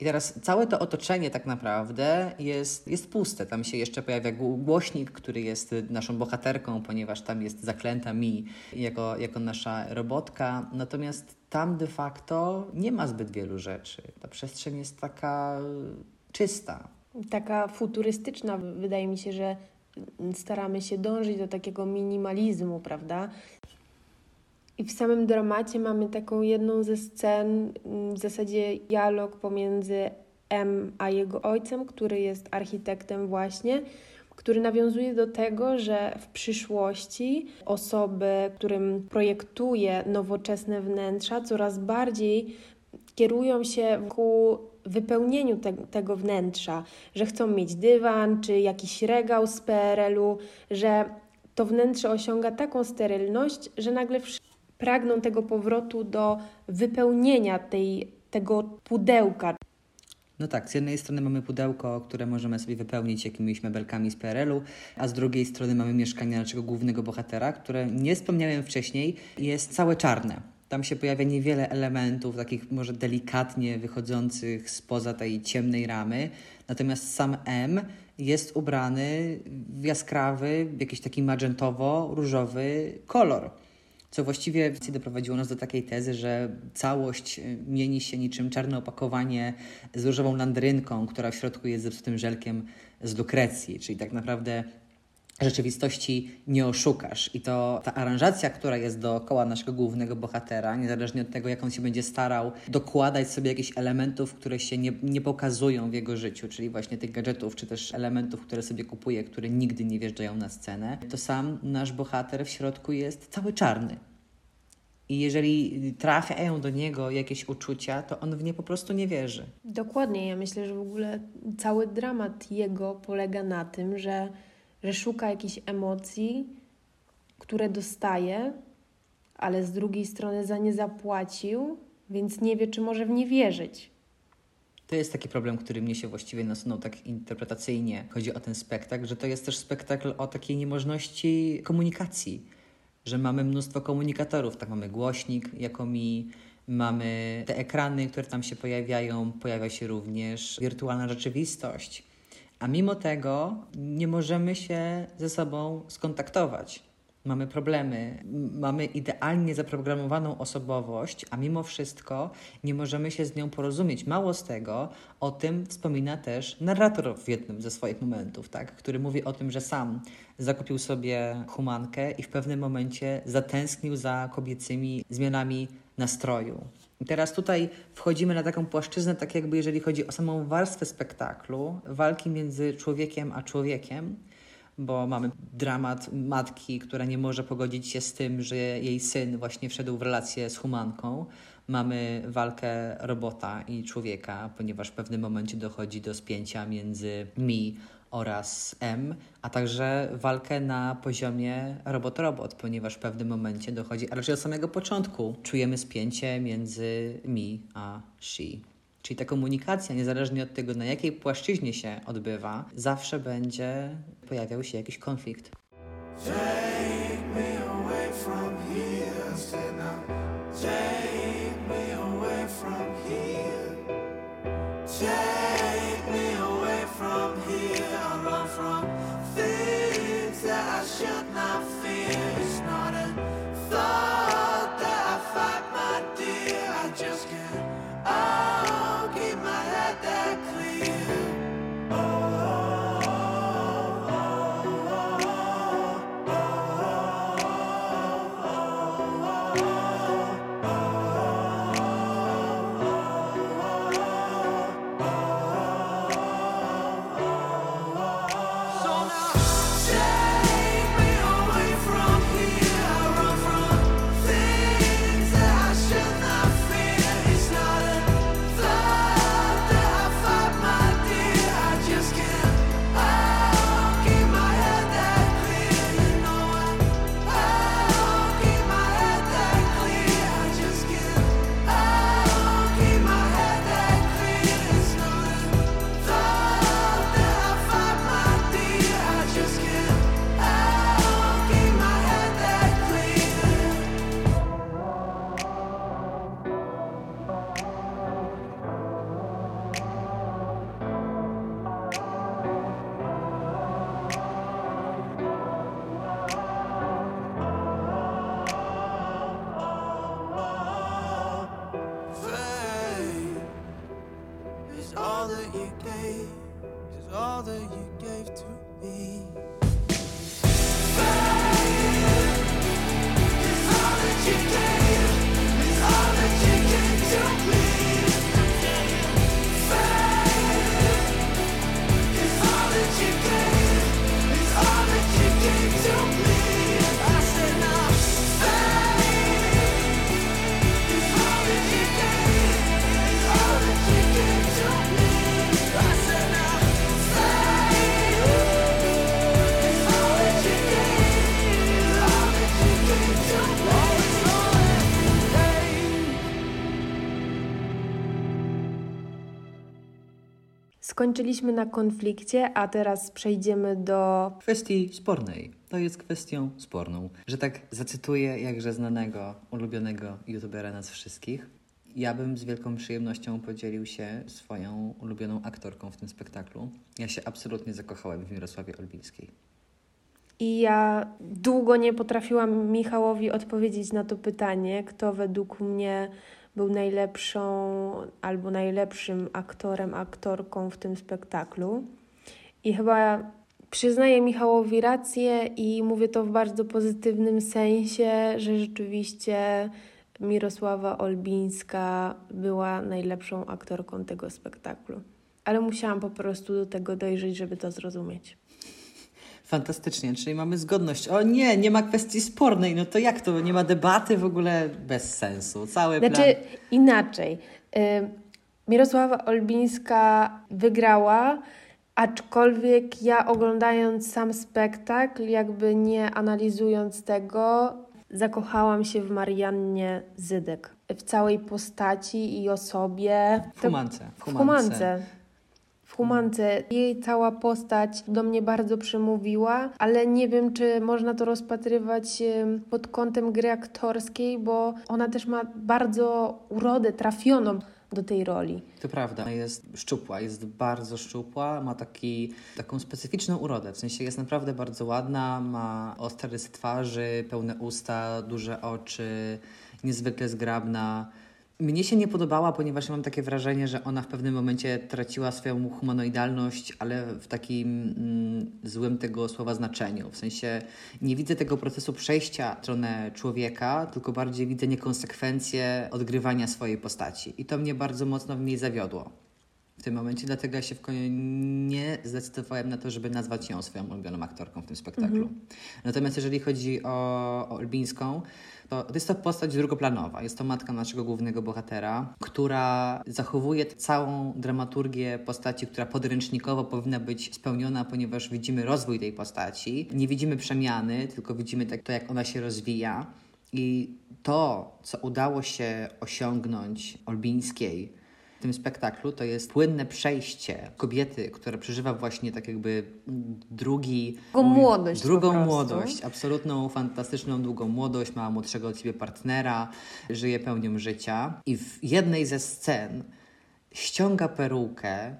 S3: I teraz całe to otoczenie tak naprawdę jest, jest puste. Tam się jeszcze pojawia głośnik, który jest naszą bohaterką, ponieważ tam jest zaklęta mi jako, jako nasza robotka. Natomiast tam de facto nie ma zbyt wielu rzeczy. Ta przestrzeń jest taka czysta.
S4: Taka futurystyczna. Wydaje mi się, że staramy się dążyć do takiego minimalizmu, prawda? I w samym dramacie mamy taką jedną ze scen, mm, w zasadzie dialog pomiędzy M a jego ojcem, który jest architektem właśnie, który nawiązuje do tego, że w przyszłości osoby, którym projektuje nowoczesne wnętrza, coraz bardziej kierują się ku wypełnieniu te, tego wnętrza, że chcą mieć dywan czy jakiś regał z PRL-u, że to wnętrze osiąga taką sterylność, że nagle pragną tego powrotu do wypełnienia tej, tego pudełka.
S3: No tak, z jednej strony mamy pudełko, które możemy sobie wypełnić jakimiś mebelkami z PRL-u, a z drugiej strony mamy mieszkanie naszego głównego bohatera, które nie wspomniałem wcześniej, jest całe czarne. Tam się pojawia niewiele elementów, takich może delikatnie wychodzących spoza tej ciemnej ramy, natomiast sam M jest ubrany w jaskrawy, jakiś taki magentowo-różowy kolor co właściwie doprowadziło nas do takiej tezy, że całość y, mieni się niczym czarne opakowanie z różową landrynką, która w środku jest zepsutym żelkiem z Lukrecji, czyli tak naprawdę rzeczywistości nie oszukasz. I to ta aranżacja, która jest dookoła naszego głównego bohatera, niezależnie od tego, jak on się będzie starał dokładać sobie jakichś elementów, które się nie, nie pokazują w jego życiu, czyli właśnie tych gadżetów, czy też elementów, które sobie kupuje, które nigdy nie wjeżdżają na scenę, to sam nasz bohater w środku jest cały czarny. I jeżeli trafiają do niego jakieś uczucia, to on w nie po prostu nie wierzy.
S4: Dokładnie. Ja myślę, że w ogóle cały dramat jego polega na tym, że że szuka jakichś emocji, które dostaje, ale z drugiej strony za nie zapłacił, więc nie wie, czy może w nie wierzyć.
S3: To jest taki problem, który mnie się właściwie nasunął tak interpretacyjnie. Chodzi o ten spektakl, że to jest też spektakl o takiej niemożności komunikacji że mamy mnóstwo komunikatorów, tak mamy głośnik jako mi, mamy te ekrany, które tam się pojawiają, pojawia się również wirtualna rzeczywistość. A mimo tego nie możemy się ze sobą skontaktować. Mamy problemy, mamy idealnie zaprogramowaną osobowość, a mimo wszystko nie możemy się z nią porozumieć. Mało z tego, o tym wspomina też narrator w jednym ze swoich momentów, tak? który mówi o tym, że sam zakupił sobie humankę i w pewnym momencie zatęsknił za kobiecymi zmianami nastroju. I teraz tutaj wchodzimy na taką płaszczyznę, tak jakby jeżeli chodzi o samą warstwę spektaklu, walki między człowiekiem a człowiekiem, bo mamy dramat matki, która nie może pogodzić się z tym, że jej syn właśnie wszedł w relację z humanką. Mamy walkę robota i człowieka, ponieważ w pewnym momencie dochodzi do spięcia między mi oraz M, a także walkę na poziomie robot-robot, ponieważ w pewnym momencie dochodzi, a raczej od samego początku czujemy spięcie między mi a she. Czyli ta komunikacja, niezależnie od tego, na jakiej płaszczyźnie się odbywa, zawsze będzie pojawiał się jakiś konflikt.
S7: Fame
S4: Skończyliśmy na konflikcie, a teraz przejdziemy do
S3: kwestii spornej. To jest kwestią sporną. Że tak zacytuję jakże znanego, ulubionego youtubera nas wszystkich. Ja bym z wielką przyjemnością podzielił się swoją ulubioną aktorką w tym spektaklu. Ja się absolutnie zakochałem w Mirosławie Olbińskiej.
S4: I ja długo nie potrafiłam Michałowi odpowiedzieć na to pytanie, kto według mnie był najlepszą albo najlepszym aktorem, aktorką w tym spektaklu. I chyba przyznaję Michałowi rację i mówię to w bardzo pozytywnym sensie, że rzeczywiście Mirosława Olbińska była najlepszą aktorką tego spektaklu. Ale musiałam po prostu do tego dojrzeć, żeby to zrozumieć.
S3: Fantastycznie, czyli mamy zgodność. O nie, nie ma kwestii spornej. No to jak to? Nie ma debaty w ogóle bez sensu. Cały plan.
S4: Znaczy inaczej. Y, Mirosława Olbińska wygrała, aczkolwiek ja oglądając sam spektakl, jakby nie analizując tego, zakochałam się w Mariannie Zydek. W całej postaci i osobie.
S3: W humance.
S4: W humance.
S3: W
S4: w Humance. Jej cała postać do mnie bardzo przemówiła, ale nie wiem, czy można to rozpatrywać pod kątem gry aktorskiej, bo ona też ma bardzo urodę trafioną do tej roli.
S3: To prawda, jest szczupła, jest bardzo szczupła, ma taki, taką specyficzną urodę, w sensie jest naprawdę bardzo ładna, ma ostre rysy twarzy, pełne usta, duże oczy, niezwykle zgrabna. Mnie się nie podobała, ponieważ mam takie wrażenie, że ona w pewnym momencie traciła swoją humanoidalność, ale w takim mm, złym tego słowa znaczeniu. W sensie nie widzę tego procesu przejścia w stronę człowieka, tylko bardziej widzę niekonsekwencje odgrywania swojej postaci. I to mnie bardzo mocno w niej zawiodło w tym momencie, dlatego ja się w końcu nie zdecydowałem na to, żeby nazwać ją swoją ulubioną aktorką w tym spektaklu. Natomiast jeżeli chodzi o, o Olbińską, to jest to postać drugoplanowa. Jest to matka naszego głównego bohatera, która zachowuje całą dramaturgię postaci, która podręcznikowo powinna być spełniona, ponieważ widzimy rozwój tej postaci. Nie widzimy przemiany, tylko widzimy tak, to, jak ona się rozwija. I to, co udało się osiągnąć Olbińskiej, tym spektaklu to jest płynne przejście kobiety, która przeżywa właśnie tak jakby drugi...
S4: Drugą młodość
S3: Drugą młodość, absolutną, fantastyczną, długą młodość, ma młodszego od siebie partnera, żyje pełnią życia i w jednej ze scen ściąga perukę,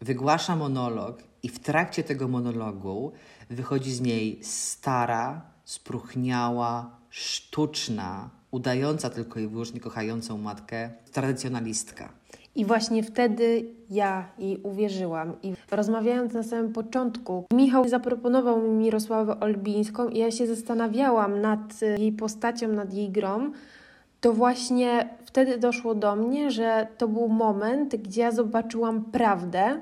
S3: wygłasza monolog i w trakcie tego monologu wychodzi z niej stara, spróchniała, sztuczna, udająca tylko i wyłącznie kochającą matkę, tradycjonalistka.
S4: I właśnie wtedy ja jej uwierzyłam. I rozmawiając na samym początku, Michał zaproponował mi Mirosławę Olbińską i ja się zastanawiałam nad jej postacią, nad jej grą. To właśnie wtedy doszło do mnie, że to był moment, gdzie ja zobaczyłam prawdę,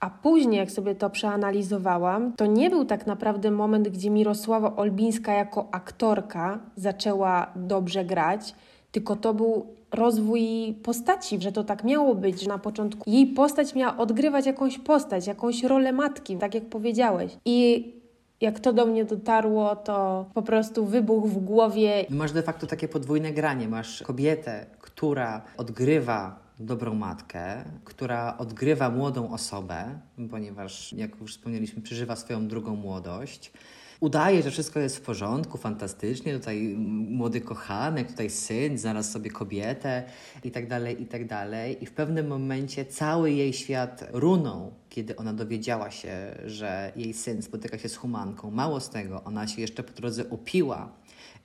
S4: a później, jak sobie to przeanalizowałam, to nie był tak naprawdę moment, gdzie Mirosława Olbińska jako aktorka zaczęła dobrze grać, tylko to był rozwój postaci, że to tak miało być, na początku jej postać miała odgrywać jakąś postać, jakąś rolę matki, tak jak powiedziałeś. I jak to do mnie dotarło, to po prostu wybuch w głowie.
S3: Masz de facto takie podwójne granie. Masz kobietę, która odgrywa dobrą matkę, która odgrywa młodą osobę, ponieważ, jak już wspomnieliśmy, przeżywa swoją drugą młodość. Udaje, że wszystko jest w porządku, fantastycznie, tutaj młody kochanek, tutaj syn, znalazł sobie kobietę i tak dalej, i tak dalej. I w pewnym momencie cały jej świat runął, kiedy ona dowiedziała się, że jej syn spotyka się z humanką. Mało z tego, ona się jeszcze po drodze upiła,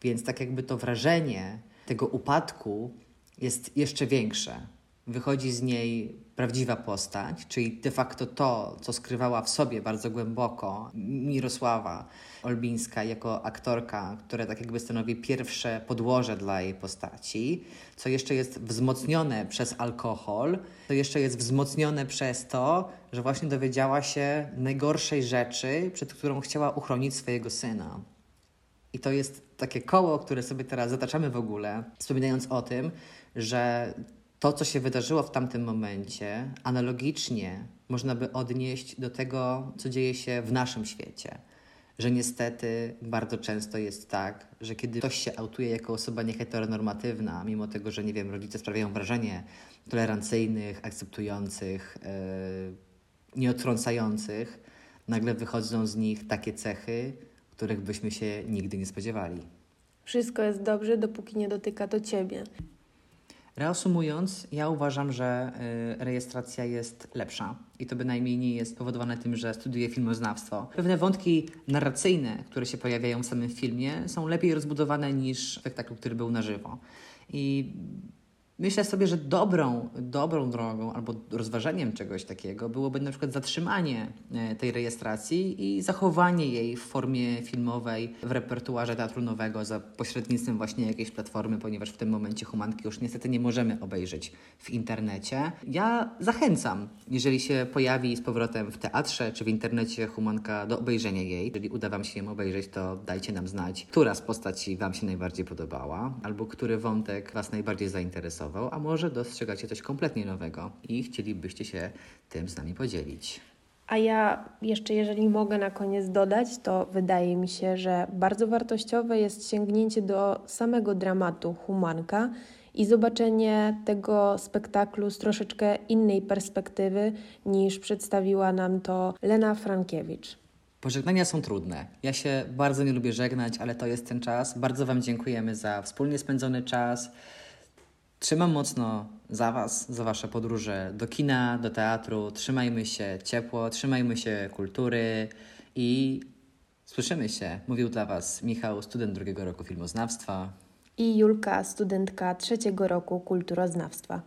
S3: więc tak jakby to wrażenie tego upadku jest jeszcze większe. Wychodzi z niej prawdziwa postać, czyli de facto to, co skrywała w sobie bardzo głęboko Mirosława Olbińska jako aktorka, która tak jakby stanowi pierwsze podłoże dla jej postaci, co jeszcze jest wzmocnione przez alkohol, to jeszcze jest wzmocnione przez to, że właśnie dowiedziała się najgorszej rzeczy, przed którą chciała uchronić swojego syna. I to jest takie koło, które sobie teraz zataczamy w ogóle, wspominając o tym, że to, co się wydarzyło w tamtym momencie, analogicznie można by odnieść do tego, co dzieje się w naszym świecie. Że niestety bardzo często jest tak, że kiedy ktoś się autuje jako osoba nieheteronormatywna, mimo tego, że nie wiem, rodzice sprawiają wrażenie tolerancyjnych, akceptujących, yy, nieotrącających, nagle wychodzą z nich takie cechy, których byśmy się nigdy nie spodziewali.
S4: Wszystko jest dobrze, dopóki nie dotyka do ciebie.
S3: Reasumując, ja uważam, że y, rejestracja jest lepsza i to bynajmniej nie jest powodowane tym, że studiuję filmoznawstwo. Pewne wątki narracyjne, które się pojawiają w samym filmie, są lepiej rozbudowane niż w spektaklu, który był na żywo. I myślę sobie, że dobrą, dobrą drogą albo rozważeniem czegoś takiego byłoby na przykład zatrzymanie e, tej rejestracji i zachowanie jej w formie filmowej w repertuarze teatru nowego za pośrednictwem właśnie jakiejś platformy, ponieważ w tym momencie humanki już niestety nie możemy obejrzeć w internecie. Ja zachęcam, jeżeli się pojawi z powrotem w teatrze czy w internecie humanka do obejrzenia jej. Jeżeli uda Wam się ją obejrzeć, to dajcie nam znać, która z postaci Wam się najbardziej podobała albo który wątek Was najbardziej zainteresował a może dostrzegacie coś kompletnie nowego i chcielibyście się tym z nami podzielić.
S4: A ja jeszcze, jeżeli mogę na koniec dodać, to wydaje mi się, że bardzo wartościowe jest sięgnięcie do samego dramatu Humanka
S8: i zobaczenie tego spektaklu z troszeczkę innej perspektywy niż przedstawiła nam to Lena Frankiewicz.
S3: Pożegnania są trudne. Ja się bardzo nie lubię żegnać, ale to jest ten czas. Bardzo Wam dziękujemy za wspólnie spędzony czas. Trzymam mocno za Was, za Wasze podróże do kina, do teatru. Trzymajmy się ciepło, trzymajmy się kultury i słyszymy się. Mówił dla Was Michał, student drugiego roku filmoznawstwa.
S8: I Julka, studentka trzeciego roku kulturoznawstwa.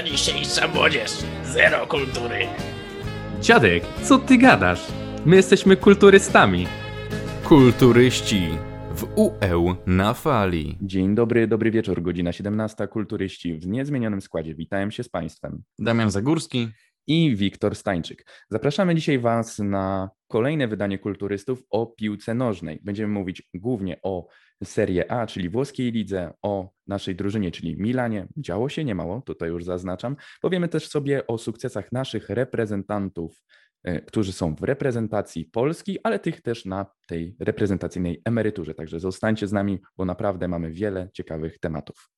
S9: Ta dzisiejsza młodzież. Zero kultury.
S10: Dziadek, co ty gadasz? My jesteśmy kulturystami.
S11: Kulturyści w UE na fali.
S10: Dzień dobry, dobry wieczór, godzina 17. Kulturyści w niezmienionym składzie. Witałem się z Państwem.
S11: Damian Zagórski.
S10: I Wiktor Stańczyk. Zapraszamy dzisiaj Was na kolejne wydanie kulturystów o piłce nożnej. Będziemy mówić głównie o Serie A, czyli włoskiej lidze, o naszej drużynie, czyli Milanie. Działo się niemało, tutaj już zaznaczam. Powiemy też sobie o sukcesach naszych reprezentantów, e, którzy są w reprezentacji Polski, ale tych też na tej reprezentacyjnej emeryturze. Także zostańcie z nami, bo naprawdę mamy wiele ciekawych tematów.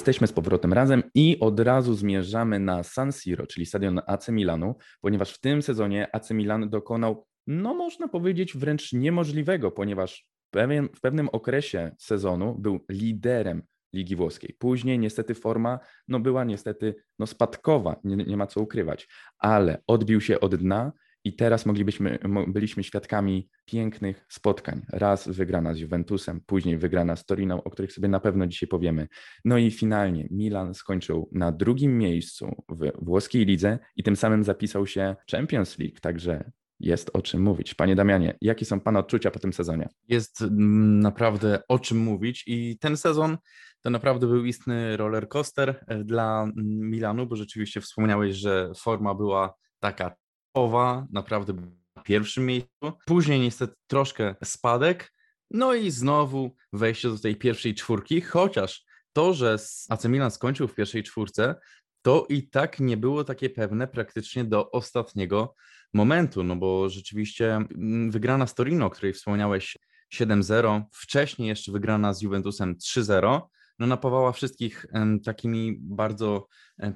S10: Jesteśmy z powrotem razem i od razu zmierzamy na San Siro, czyli stadion AC Milanu, ponieważ w tym sezonie AC Milan dokonał, no można powiedzieć, wręcz niemożliwego, ponieważ pewien, w pewnym okresie sezonu był liderem Ligi Włoskiej. Później niestety forma no była niestety no spadkowa, nie, nie ma co ukrywać, ale odbił się od dna i teraz moglibyśmy, byliśmy świadkami pięknych spotkań. Raz wygrana z Juventusem, później wygrana z Toriną, o których sobie na pewno dzisiaj powiemy. No i finalnie Milan skończył na drugim miejscu w włoskiej lidze i tym samym zapisał się Champions League, także jest o czym mówić. Panie Damianie, jakie są Pana odczucia po tym sezonie?
S11: Jest mm, naprawdę o czym mówić i ten sezon to naprawdę był istny roller coaster e, dla mm, Milanu, bo rzeczywiście wspomniałeś, że forma była taka topowa, naprawdę na pierwszym miejscu. Później niestety troszkę spadek, no i znowu wejście do tej pierwszej czwórki, chociaż to, że AC Milan skończył w pierwszej czwórce, to i tak nie było takie pewne praktycznie do ostatniego momentu, no bo rzeczywiście mm, wygrana z Torino, o której wspomniałeś 7-0, wcześniej jeszcze wygrana z Juventusem 3-0, no napawała wszystkich takimi bardzo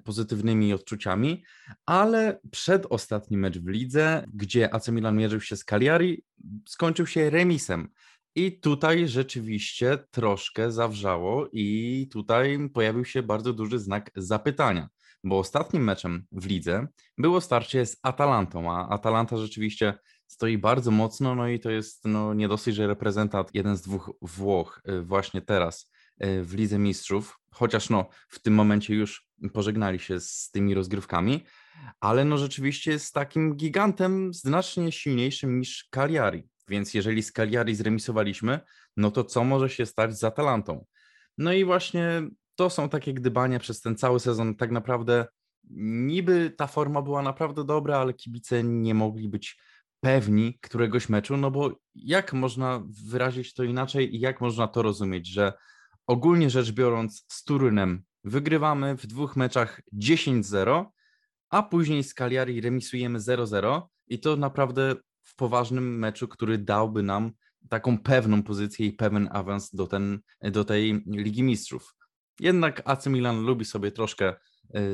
S11: pozytywnymi odczuciami, ale przedostatni mecz w lidze, gdzie AC Milan mierzył się z Cagliari, skończył się remisem. I tutaj rzeczywiście troszkę zawrzało i tutaj pojawił się bardzo duży znak zapytania, bo ostatnim meczem w lidze było starcie z Atalantą, a Atalanta rzeczywiście stoi bardzo mocno, no i to jest no, nie dosyć, że reprezentant, jeden z dwóch Włoch y, właśnie teraz w Lidze Mistrzów, chociaż no w tym momencie już pożegnali się z tymi rozgrywkami, ale no rzeczywiście jest takim gigantem znacznie silniejszym niż Cagliari. Więc jeżeli z Cagliari zremisowaliśmy, no to co może się stać z Atalantą? No i właśnie to są takie gdybania przez ten cały sezon. Tak naprawdę niby ta forma była naprawdę dobra, ale kibice nie mogli być pewni któregoś meczu, no bo jak można wyrazić to inaczej i jak można to rozumieć, że ogólnie rzecz biorąc z Turynem wygrywamy w dwóch meczach 10-0, a później z Cagliari remisujemy 0-0 i to naprawdę w poważnym meczu, który dałby nam taką pewną pozycję i pewien awans do, ten, do tej Ligi Mistrzów. Jednak AC Milan lubi sobie troszkę e,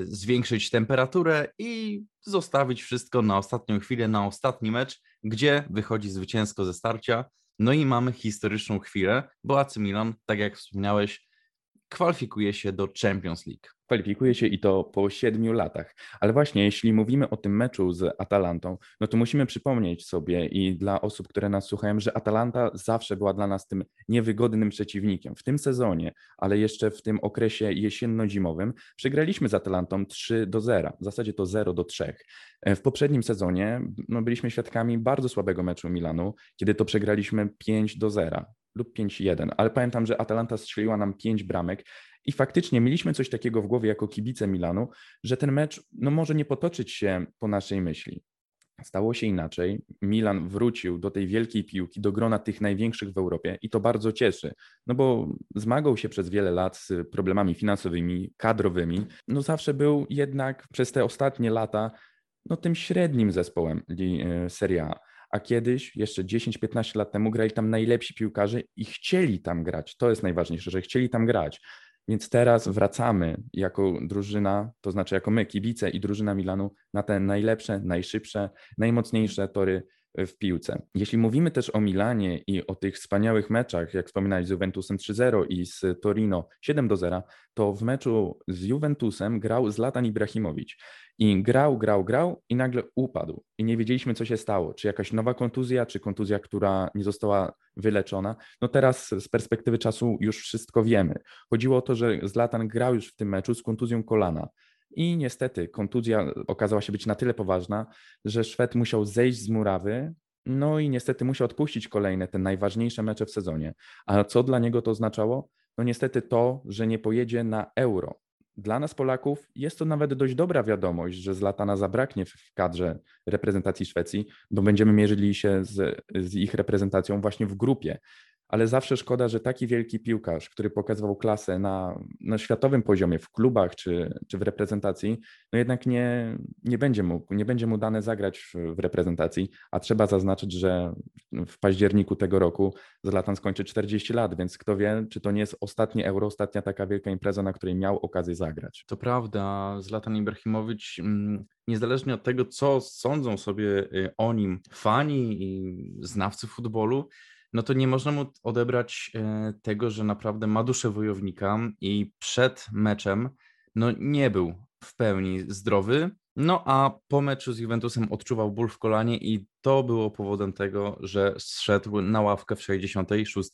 S11: zwiększyć temperaturę i zostawić wszystko na ostatnią chwilę, na ostatni mecz, gdzie wychodzi zwycięsko ze starcia. No i mamy historyczną chwilę, bo AC Milan, tak jak wspomniałeś, kwalifikuje się do Champions League
S10: kwalifikuje się i to po siedmiu latach. Ale właśnie, jeśli mówimy o tym meczu z Atalantą, no to musimy przypomnieć sobie i dla osób, które nas słuchają, że Atalanta zawsze była dla nas tym niewygodnym przeciwnikiem. W tym sezonie, ale jeszcze w tym okresie jesienno-zimowym, przegraliśmy z Atalantą 3 do 0, w zasadzie to 0 do 3. E, w poprzednim sezonie no, byliśmy świadkami bardzo słabego meczu Milanu, kiedy to przegraliśmy 5 do 0 lub 5-1, ale pamiętam, że Atalanta strzeliła nam 5 bramek i faktycznie mieliśmy coś takiego w głowie jako kibice Milanu, że ten mecz no, może nie potoczyć się po naszej myśli. Stało się inaczej. Milan wrócił do tej wielkiej piłki, do grona tych największych w Europie i to bardzo cieszy, no bo zmagał się przez wiele lat z problemami finansowymi, kadrowymi. No zawsze był jednak przez te ostatnie lata no tym średnim zespołem e, Serie A. A kiedyś, jeszcze 10-15 lat temu, grali tam najlepsi piłkarze i chcieli tam grać. To jest najważniejsze, że chcieli tam grać. Więc teraz wracamy jako drużyna, to znaczy jako my, kibice i drużyna Milanu, na te najlepsze, najszybsze, najmocniejsze tory w piłce. Jeśli mówimy też o Milanie i o tych wspaniałych meczach, jak wspominałeś z Juventusem 3-0 i z Torino 7-0, to w meczu z Juventusem grał Zlatan Ibrahimowicz. I grał, grał, grał i nagle upadł. I nie wiedzieliśmy, co się stało. Czy jakaś nowa kontuzja, czy kontuzja, która nie została wyleczona. No teraz z perspektywy czasu już wszystko wiemy. Chodziło o to, że Zlatan grał już w tym meczu z kontuzją kolana. I niestety kontuzja okazała się być na tyle poważna, że Szwed musiał zejść z murawy, no i niestety musiał odpuścić kolejne, te najważniejsze mecze w sezonie. A co dla niego to oznaczało? No niestety to, że nie pojedzie na euro. Dla nas Polaków jest to nawet dość dobra wiadomość, że Zlatana zabraknie w kadrze reprezentacji Szwecji, bo będziemy mierzyli się z, z ich reprezentacją właśnie w grupie. Ale zawsze szkoda, że taki wielki piłkarz, który pokazywał klasę na, na światowym poziomie, w klubach czy, czy w reprezentacji, no jednak nie, nie, będzie mógł, nie będzie mu dane zagrać w, reprezentacji, a trzeba zaznaczyć, że w październiku tego roku Zlatan skończy 40 lat, więc kto wie, czy to nie jest ostatnie euro, ostatnia taka wielka impreza, na której miał okazję zagrać.
S11: To prawda, Zlatan Ibrahimowicz, mm, niezależnie od tego, co sądzą sobie y, o nim fani i znawcy futbolu, no to nie można mu odebrać e, tego, że naprawdę ma duszę wojownika i przed meczem no nie był w pełni zdrowy, no a po meczu z Juventusem odczuwał ból w kolanie i to było powodem tego, że zszedł na ławkę w 66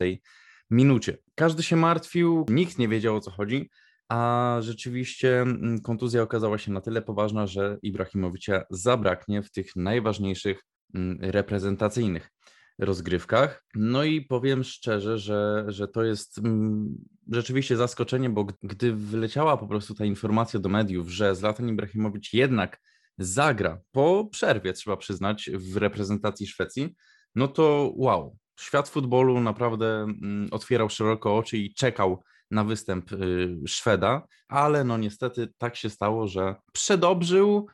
S11: minucie. Każdy się martwił, nikt nie wiedział o co chodzi, a rzeczywiście mm, kontuzja okazała się na tyle poważna, że Ibrahimowicza zabraknie w tych najważniejszych mm, reprezentacyjnych rozgrywkach. No i powiem szczerze, że, że to jest mm, rzeczywiście zaskoczenie, bo gdy wyleciała po prostu ta informacja do mediów, że Zlatan Ibrahimowicz jednak zagra po przerwie, trzeba przyznać, w reprezentacji Szwecji, no to wow, świat futbolu naprawdę mm, otwierał szeroko oczy i czekał na występ y, Szweda, ale no niestety tak się stało, że przedobrzył,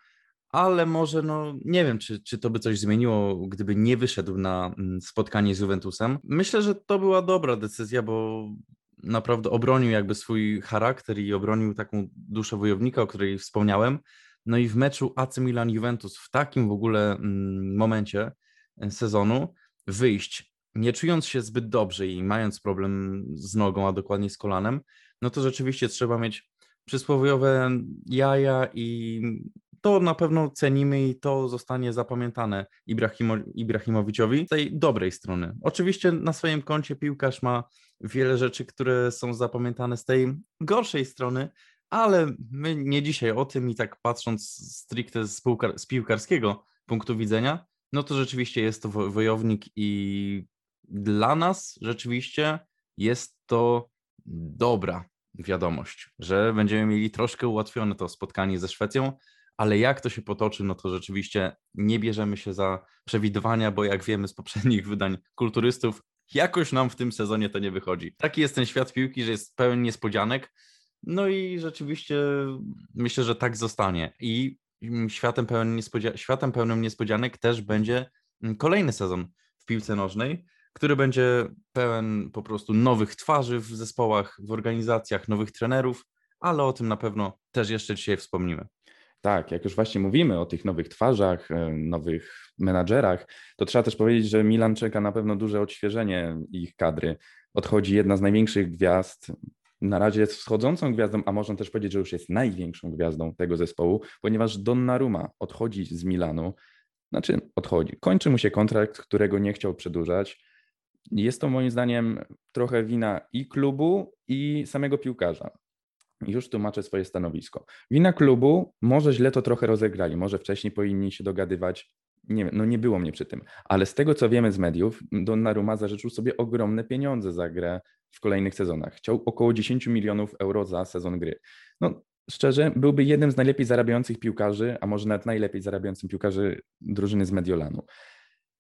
S11: ale może, no nie wiem, czy, czy to by coś zmieniło, gdyby nie wyszedł na mm, spotkanie z Juventusem. Myślę, że to była dobra decyzja, bo naprawdę obronił jakby swój charakter i obronił taką duszę wojownika, o której wspomniałem. No i w meczu AC Milan-Juventus w takim w ogóle mm, momencie e, sezonu wyjść, nie czując się zbyt dobrze i mając problem z nogą, a dokładnie z kolanem, no to rzeczywiście trzeba mieć przysłowiowe jaja i to na pewno cenimy i to zostanie zapamiętane Ibrahimo, Ibrahimowiczowi z tej dobrej strony. Oczywiście na swoim koncie piłkarz ma wiele rzeczy, które są zapamiętane z tej gorszej strony, ale my nie dzisiaj o tym i tak patrząc stricte z, piłkar z piłkarskiego punktu widzenia, no to rzeczywiście jest to wojownik i dla nas rzeczywiście jest to dobra wiadomość, że będziemy mieli troszkę ułatwione to spotkanie ze Szwecją, ale jak to się potoczy, no to rzeczywiście nie bierzemy się za przewidywania, bo jak wiemy z poprzednich wydań kulturystów, jakoś nam w tym sezonie to nie wychodzi. Taki jest ten świat piłki, że jest pełen niespodzianek. No i rzeczywiście myślę, że tak zostanie. I światem, pełen niespodzia- światem pełnym niespodzianek też będzie kolejny sezon w piłce nożnej, który będzie pełen po prostu nowych twarzy w zespołach, w organizacjach, nowych trenerów, ale o tym na pewno też jeszcze dzisiaj wspomnimy.
S10: Tak, jak już właśnie mówimy o tych nowych twarzach, e, nowych menadżerach, to trzeba też powiedzieć, że Milan czeka na pewno duże odświeżenie ich kadry. Odchodzi jedna z największych gwiazd, na razie jest wschodzącą gwiazdą, a można też powiedzieć, że już jest największą gwiazdą tego zespołu, ponieważ Donnarumma odchodzi z Milanu, znaczy odchodzi, kończy mu się kontrakt, którego nie chciał przedłużać. Jest to moim zdaniem trochę wina i klubu, i samego piłkarza już tłumaczę swoje stanowisko. Wina klubu, może źle to trochę rozegrali, może wcześniej powinni się dogadywać. Nie, no nie było mnie przy tym, ale z tego co wiemy z mediów, Donnarumma zażyczył sobie ogromne pieniądze za grę w kolejnych sezonach. Chciał około 10 milionów euro za sezon gry. No szczerze, byłby jednym z najlepiej zarabiających piłkarzy, a może nawet najlepiej zarabiającym piłkarzy drużyny z Mediolanu.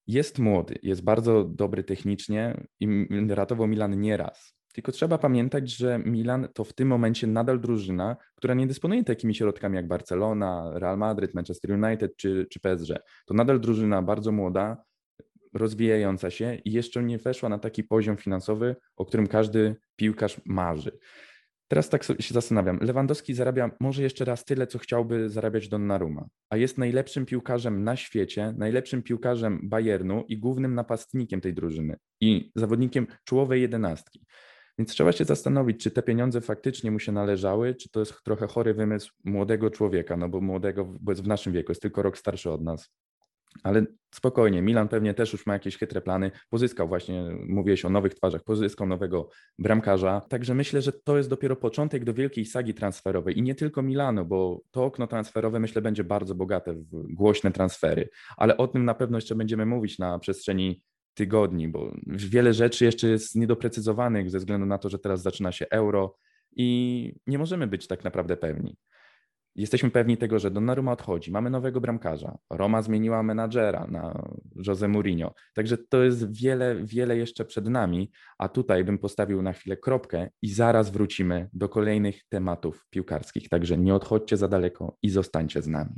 S10: Jest młody, jest bardzo dobry technicznie i ratował Milan nieraz. Tylko trzeba pamiętać, że Milan to w tym momencie nadal drużyna, która nie dysponuje takimi środkami jak Barcelona, Real Madrid, Manchester United czy, czy PSG. To nadal drużyna bardzo młoda, rozwijająca się i jeszcze nie weszła na taki poziom finansowy, o którym każdy piłkarz marzy. Teraz tak się zastanawiam. Lewandowski zarabia może jeszcze raz tyle, co chciałby zarabiać Donnarumma, a jest najlepszym piłkarzem na świecie, najlepszym piłkarzem Bayernu i głównym napastnikiem tej drużyny i zawodnikiem czołowej jedenastki. Więc trzeba się zastanowić, czy te pieniądze faktycznie mu się należały, czy to jest trochę chory wymysł młodego człowieka, no bo młodego, bo jest w naszym wieku, jest tylko rok starszy od nas. Ale spokojnie, Milan pewnie też już ma jakieś chytre plany. Pozyskał właśnie, mówiłeś o nowych twarzach, pozyskał nowego bramkarza. Także myślę, że to jest dopiero początek do wielkiej sagi transferowej. I nie tylko Milano, bo to okno transferowe myślę będzie bardzo bogate w głośne transfery. Ale o tym na pewno jeszcze będziemy mówić na przestrzeni tygodni, bo wiele rzeczy jeszcze jest niedoprecyzowanych ze względu na to, że teraz zaczyna się euro i nie możemy być tak naprawdę pewni. Jesteśmy pewni tego, że Donnarumma odchodzi, mamy nowego bramkarza, Roma zmieniła menadżera na Jose Mourinho, także to jest wiele, wiele jeszcze przed nami, a tutaj bym postawił na chwilę kropkę i zaraz wrócimy do kolejnych tematów piłkarskich, także nie odchodźcie za daleko i zostańcie z nami.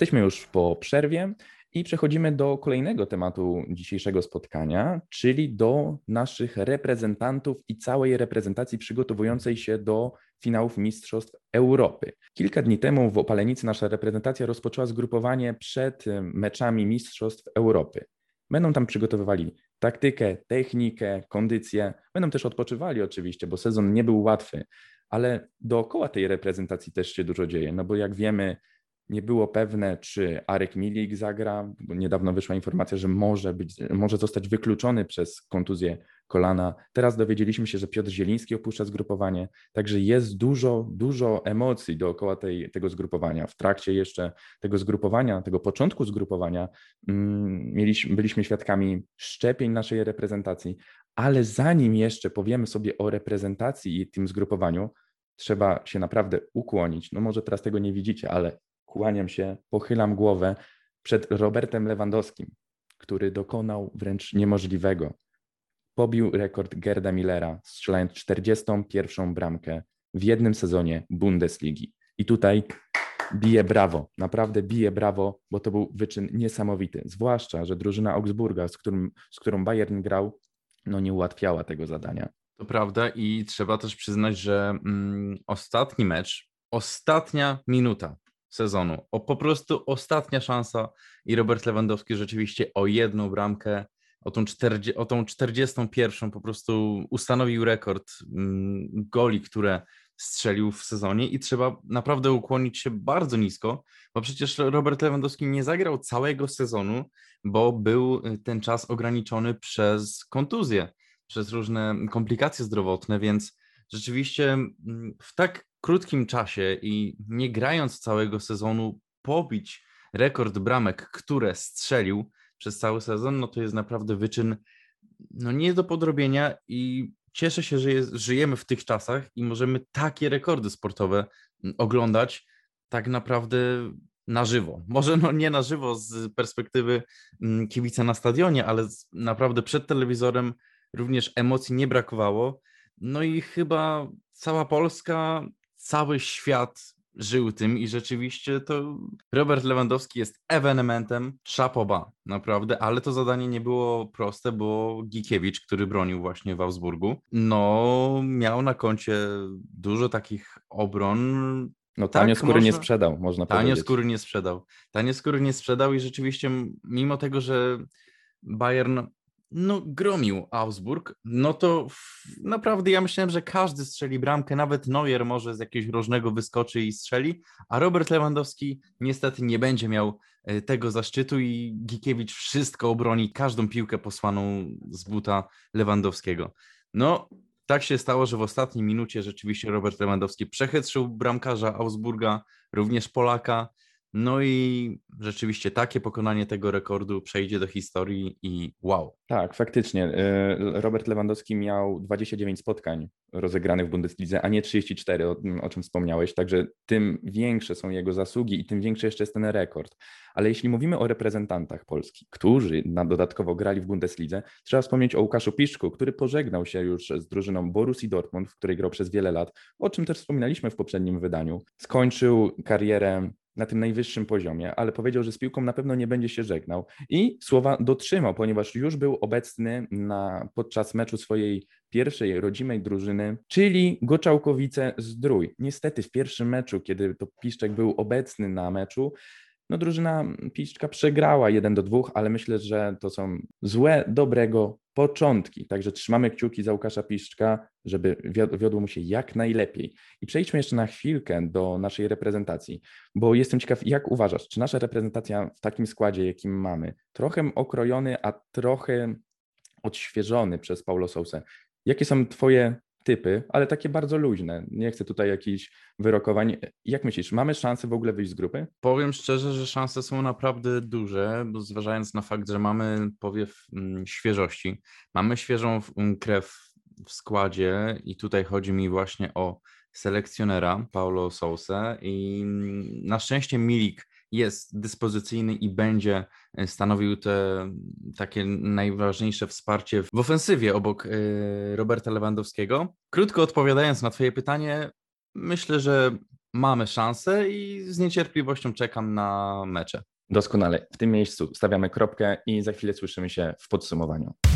S10: Jesteśmy już po przerwie i przechodzimy do kolejnego tematu dzisiejszego spotkania, czyli do naszych reprezentantów i całej reprezentacji przygotowującej się do finałów Mistrzostw Europy. Kilka dni temu w Opalenicy nasza reprezentacja rozpoczęła zgrupowanie przed meczami Mistrzostw Europy. Będą tam przygotowywali taktykę, technikę, kondycję. Będą też odpoczywali oczywiście, bo sezon nie był łatwy, ale dookoła tej reprezentacji też się dużo dzieje, no bo jak wiemy, nie było pewne, czy Arek Milik zagra, bo niedawno wyszła informacja, że może, być, może zostać wykluczony przez kontuzję kolana. Teraz dowiedzieliśmy się, że Piotr Zieliński opuszcza zgrupowanie, także jest dużo, dużo emocji dookoła tej, tego zgrupowania. W trakcie jeszcze tego zgrupowania, tego początku zgrupowania, mm, mieliśmy, byliśmy świadkami szczepień naszej reprezentacji, ale zanim jeszcze powiemy sobie o reprezentacji i tym zgrupowaniu, trzeba się naprawdę ukłonić. No może teraz tego nie widzicie, ale kłaniam się, pochylam głowę przed Robertem Lewandowskim, który dokonał wręcz niemożliwego. Pobił rekord Gerda Millera, strzelając 41 bramkę w jednym sezonie Bundesligi. I tutaj bije brawo, naprawdę bije brawo, bo to był wyczyn niesamowity. Zwłaszcza, że drużyna Augsburga, z, którym, z którą Bayern grał, no nie ułatwiała tego zadania.
S11: To prawda i trzeba też przyznać, że mm, ostatni mecz, ostatnia minuta sezonu. O po prostu ostatnia szansa i Robert Lewandowski rzeczywiście o jedną bramkę, o tą, 40, o tą 41 po prostu ustanowił rekord mm, goli, które strzelił w sezonie i trzeba naprawdę ukłonić się bardzo nisko, bo przecież Robert Lewandowski nie zagrał całego sezonu, bo był ten czas ograniczony przez kontuzję, przez różne komplikacje zdrowotne, więc rzeczywiście mm, w tak krótkim czasie i nie grając całego sezonu pobić rekord bramek, które strzelił przez cały sezon, no to jest naprawdę wyczyn no nie do podrobienia i cieszę się, że jest, żyjemy w tych czasach i możemy takie rekordy sportowe mm, oglądać tak naprawdę na żywo. Może no nie na żywo z perspektywy mm, kibica na stadionie, ale naprawdę przed telewizorem również emocji nie brakowało. No i chyba cała Polska cały świat żył tym i rzeczywiście to Robert Lewandowski jest ewenementem szapoba, naprawdę, ale to zadanie nie było proste, bo Gikiewicz, który bronił właśnie w Augsburgu, no miał na koncie dużo takich obron
S10: No tanio
S11: Tak,
S10: skóry nie
S11: można-
S10: sprzedał, można
S11: Tanio
S10: powiedzieć.
S11: skóry nie sprzedał. Tanio skóry nie sprzedał i rzeczywiście, mimo tego, że Bayern no, gromił Augsburg, no to f- naprawdę ja myślałem, że każdy strzeli bramkę, nawet Neuer może z jakiegoś różnego wyskoczy i strzeli, a Robert Lewandowski niestety nie będzie miał e, tego zaszczytu i Gikiewicz wszystko obroni, każdą piłkę posłaną z buta Lewandowskiego. No, tak się stało, że w ostatniej minucie rzeczywiście Robert Lewandowski przechytrzył bramkarza Augsburga, również Polaka. No i rzeczywiście takie pokonanie tego rekordu przejdzie do historii i wow.
S10: Tak, faktycznie. y, Robert Lewandowski miał 29 spotkań rozegranych w Bundeslidze, a nie 34, o, o czym wspomniałeś. Także tym większe są jego zasługi i tym większy jeszcze jest ten rekord. Ale jeśli mówimy o reprezentantach Polski, którzy na dodatkowo grali w Bundeslidze, trzeba wspomnieć o Łukaszu Piszczku, który pożegnał się już z drużyną Borussii Dortmund, w której grał przez wiele lat, o czym też wspominaliśmy w poprzednim wydaniu. Skończył karierę na tym najwyższym poziomie, ale powiedział, że z piłką na pewno nie będzie się żegnał i słowa dotrzymał, ponieważ już był obecny na, podczas meczu swojej pierwszej rodzimej drużyny, czyli Goczałkowice Zdrój. Niestety w pierwszym meczu, kiedy to Piszczek był obecny na meczu, no drużyna Piszczka przegrała 1 do 2, ale myślę, że to są złe, dobrego początki. Także trzymamy kciuki za Łukasza Piszczka, żeby wiod- wiodło mu się jak najlepiej. I przejdźmy jeszcze na chwilkę do naszej reprezentacji, bo jestem ciekaw, jak uważasz, czy nasza reprezentacja w takim składzie, jakim mamy, trochę okrojony, a trochę odświeżony przez Paulo Sousę, jakie są twoje typy, ale takie bardzo luźne, nie chcę tutaj jakichś wyrokowań. Jak myślisz, mamy szansę w ogóle wyjść z grupy?
S11: Powiem szczerze, że szanse są naprawdę duże, bo zważając na fakt, że mamy powiew mm, świeżości, mamy świeżą mm, krew w składzie i tutaj chodzi mi właśnie o selekcjonera Paulo Sousa i mm, na szczęście Milik jest dyspozycyjny i będzie e, stanowił te takie najważniejsze wsparcie w ofensywie obok e, Roberta Lewandowskiego. Krótko odpowiadając na twoje pytanie, myślę, że mamy szansę i z niecierpliwością czekam na mecze.
S10: Doskonale. W tym miejscu stawiamy kropkę i za chwilę słyszymy się w podsumowaniu.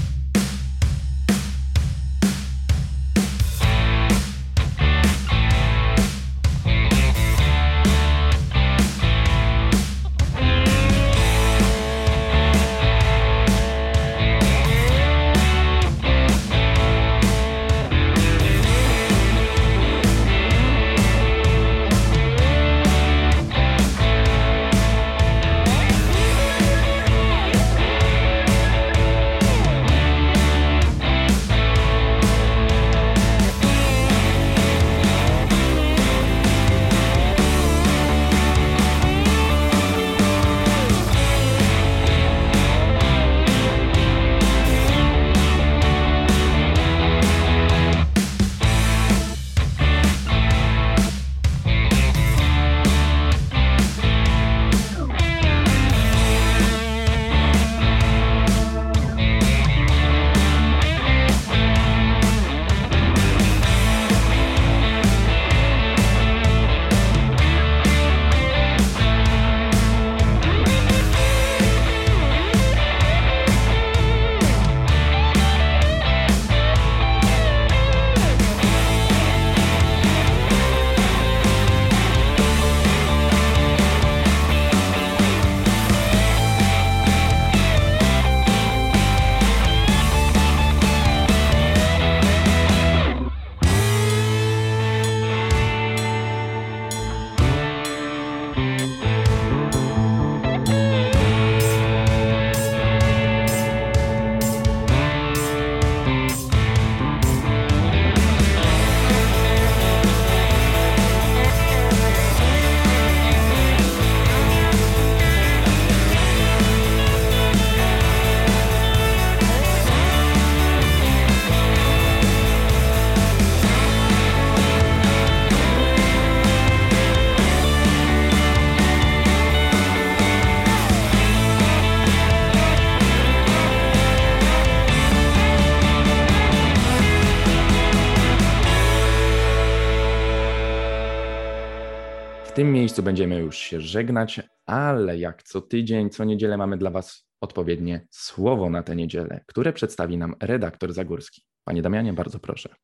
S10: Miejscu będziemy już się żegnać, ale jak co tydzień, co niedzielę mamy dla Was odpowiednie słowo na tę niedzielę, które przedstawi nam redaktor Zagórski. Panie Damianie, bardzo proszę.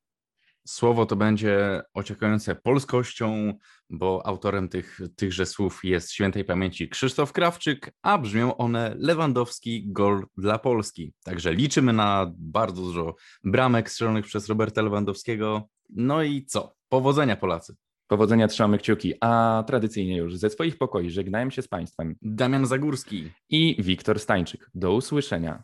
S11: Słowo to będzie ociekające polskością, bo autorem tych, tychże słów jest świętej pamięci Krzysztof Krawczyk, a brzmią one Lewandowski gol dla Polski. Także liczymy na bardzo dużo bramek strzelonych przez Roberta Lewandowskiego. No i co? Powodzenia Polacy.
S10: Powodzenia trzymamy kciuki, a tradycyjnie już ze swoich pokoi żegnają się z Państwem
S11: Damian Zagórski
S10: i Wiktor Stańczyk. Do usłyszenia.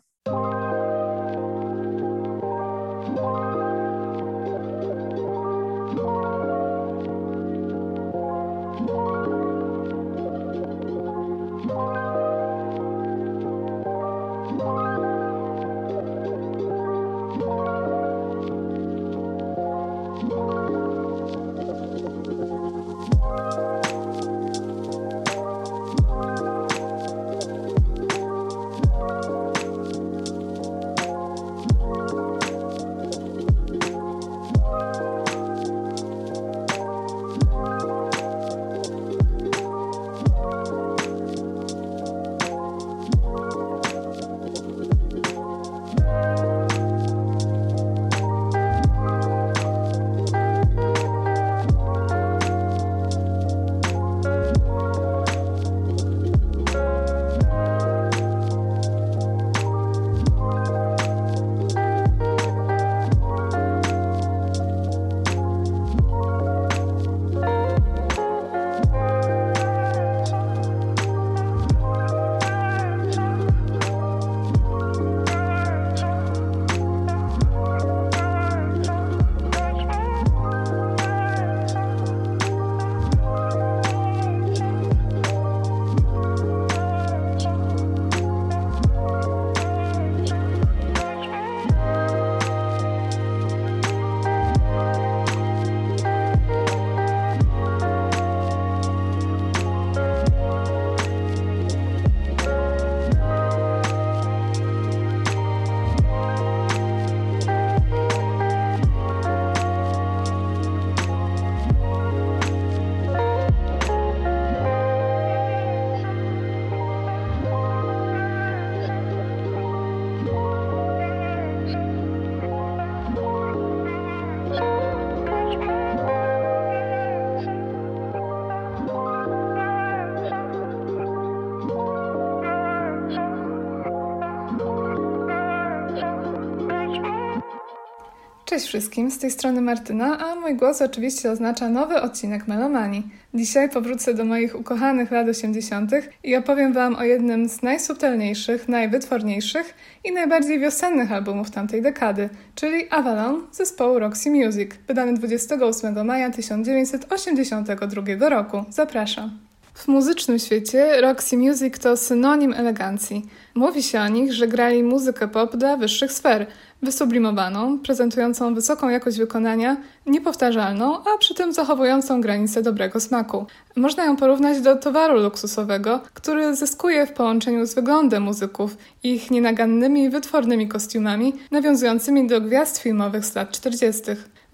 S12: Cześć wszystkim, z tej strony Martyna, a mój głos oczywiście oznacza nowy odcinek Melomanii. Dzisiaj powrócę do moich ukochanych lat 80. i opowiem Wam o jednym z najsubtelniejszych, najwytworniejszych i najbardziej wiosennych albumów tamtej dekady, czyli Avalon zespołu Roxy Music, wydany 28 maja 1982 roku. Zapraszam. W muzycznym świecie Roxy Music to synonim elegancji. Mówi się o nich, że grali muzykę pop dla wyższych sfer, wysublimowaną, prezentującą wysoką jakość wykonania, niepowtarzalną, a przy tym zachowującą granice dobrego smaku. Można ją porównać do towaru luksusowego, który zyskuje w połączeniu z wyglądem muzyków, ich nienagannymi, wytwornymi kostiumami, nawiązującymi do gwiazd filmowych z lat 40.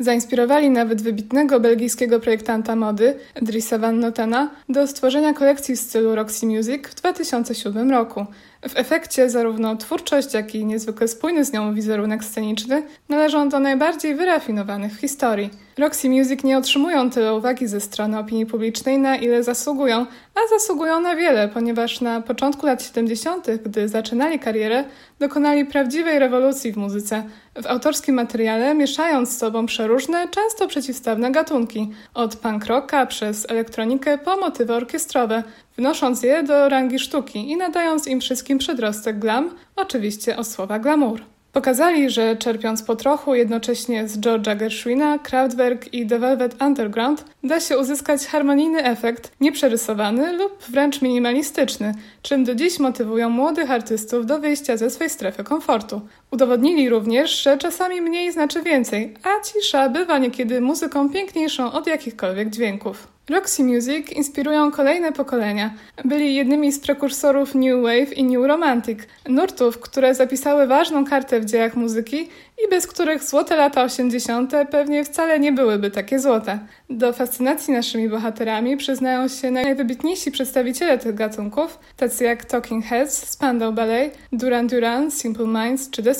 S12: Zainspirowali nawet wybitnego belgijskiego projektanta mody, Drissa Van Notena, do stworzenia kolekcji w stylu Roxy Music w 2007 roku. W efekcie zarówno twórczość, jak i niezwykle spójny z nią wizerunek sceniczny należą do najbardziej wyrafinowanych w historii. Roxy Music nie otrzymują tyle uwagi ze strony opinii publicznej, na ile zasługują, a zasługują na wiele, ponieważ na początku lat 70., gdy zaczynali karierę, dokonali prawdziwej rewolucji w muzyce, w autorskim materiale mieszając z sobą przeróżne, często przeciwstawne gatunki, od punk rocka przez elektronikę po motywy orkiestrowe, wnosząc je do rangi sztuki i nadając im wszystkim przedrostek glam, oczywiście od słowa glamour. Pokazali, że czerpiąc po trochu jednocześnie z George'a Gershwina, Kraftwerk i The Velvet Underground, da się uzyskać harmonijny efekt, nieprzerysowany lub wręcz minimalistyczny, czym do dziś motywują młodych artystów do wyjścia ze swej strefy komfortu. Udowodnili również, że czasami mniej znaczy więcej, a cisza bywa niekiedy muzyką piękniejszą od jakichkolwiek dźwięków. Roxy Music inspirują kolejne pokolenia. Byli jednymi z prekursorów New Wave i New Romantic, nurtów, które zapisały ważną kartę w dziejach muzyki i bez których złote lata 80. pewnie wcale nie byłyby takie złote. Do fascynacji naszymi bohaterami przyznają się najwybitniejsi przedstawiciele tych gatunków, tacy jak Talking Heads, Spandau Ballet, Duran Duran, Simple Minds czy The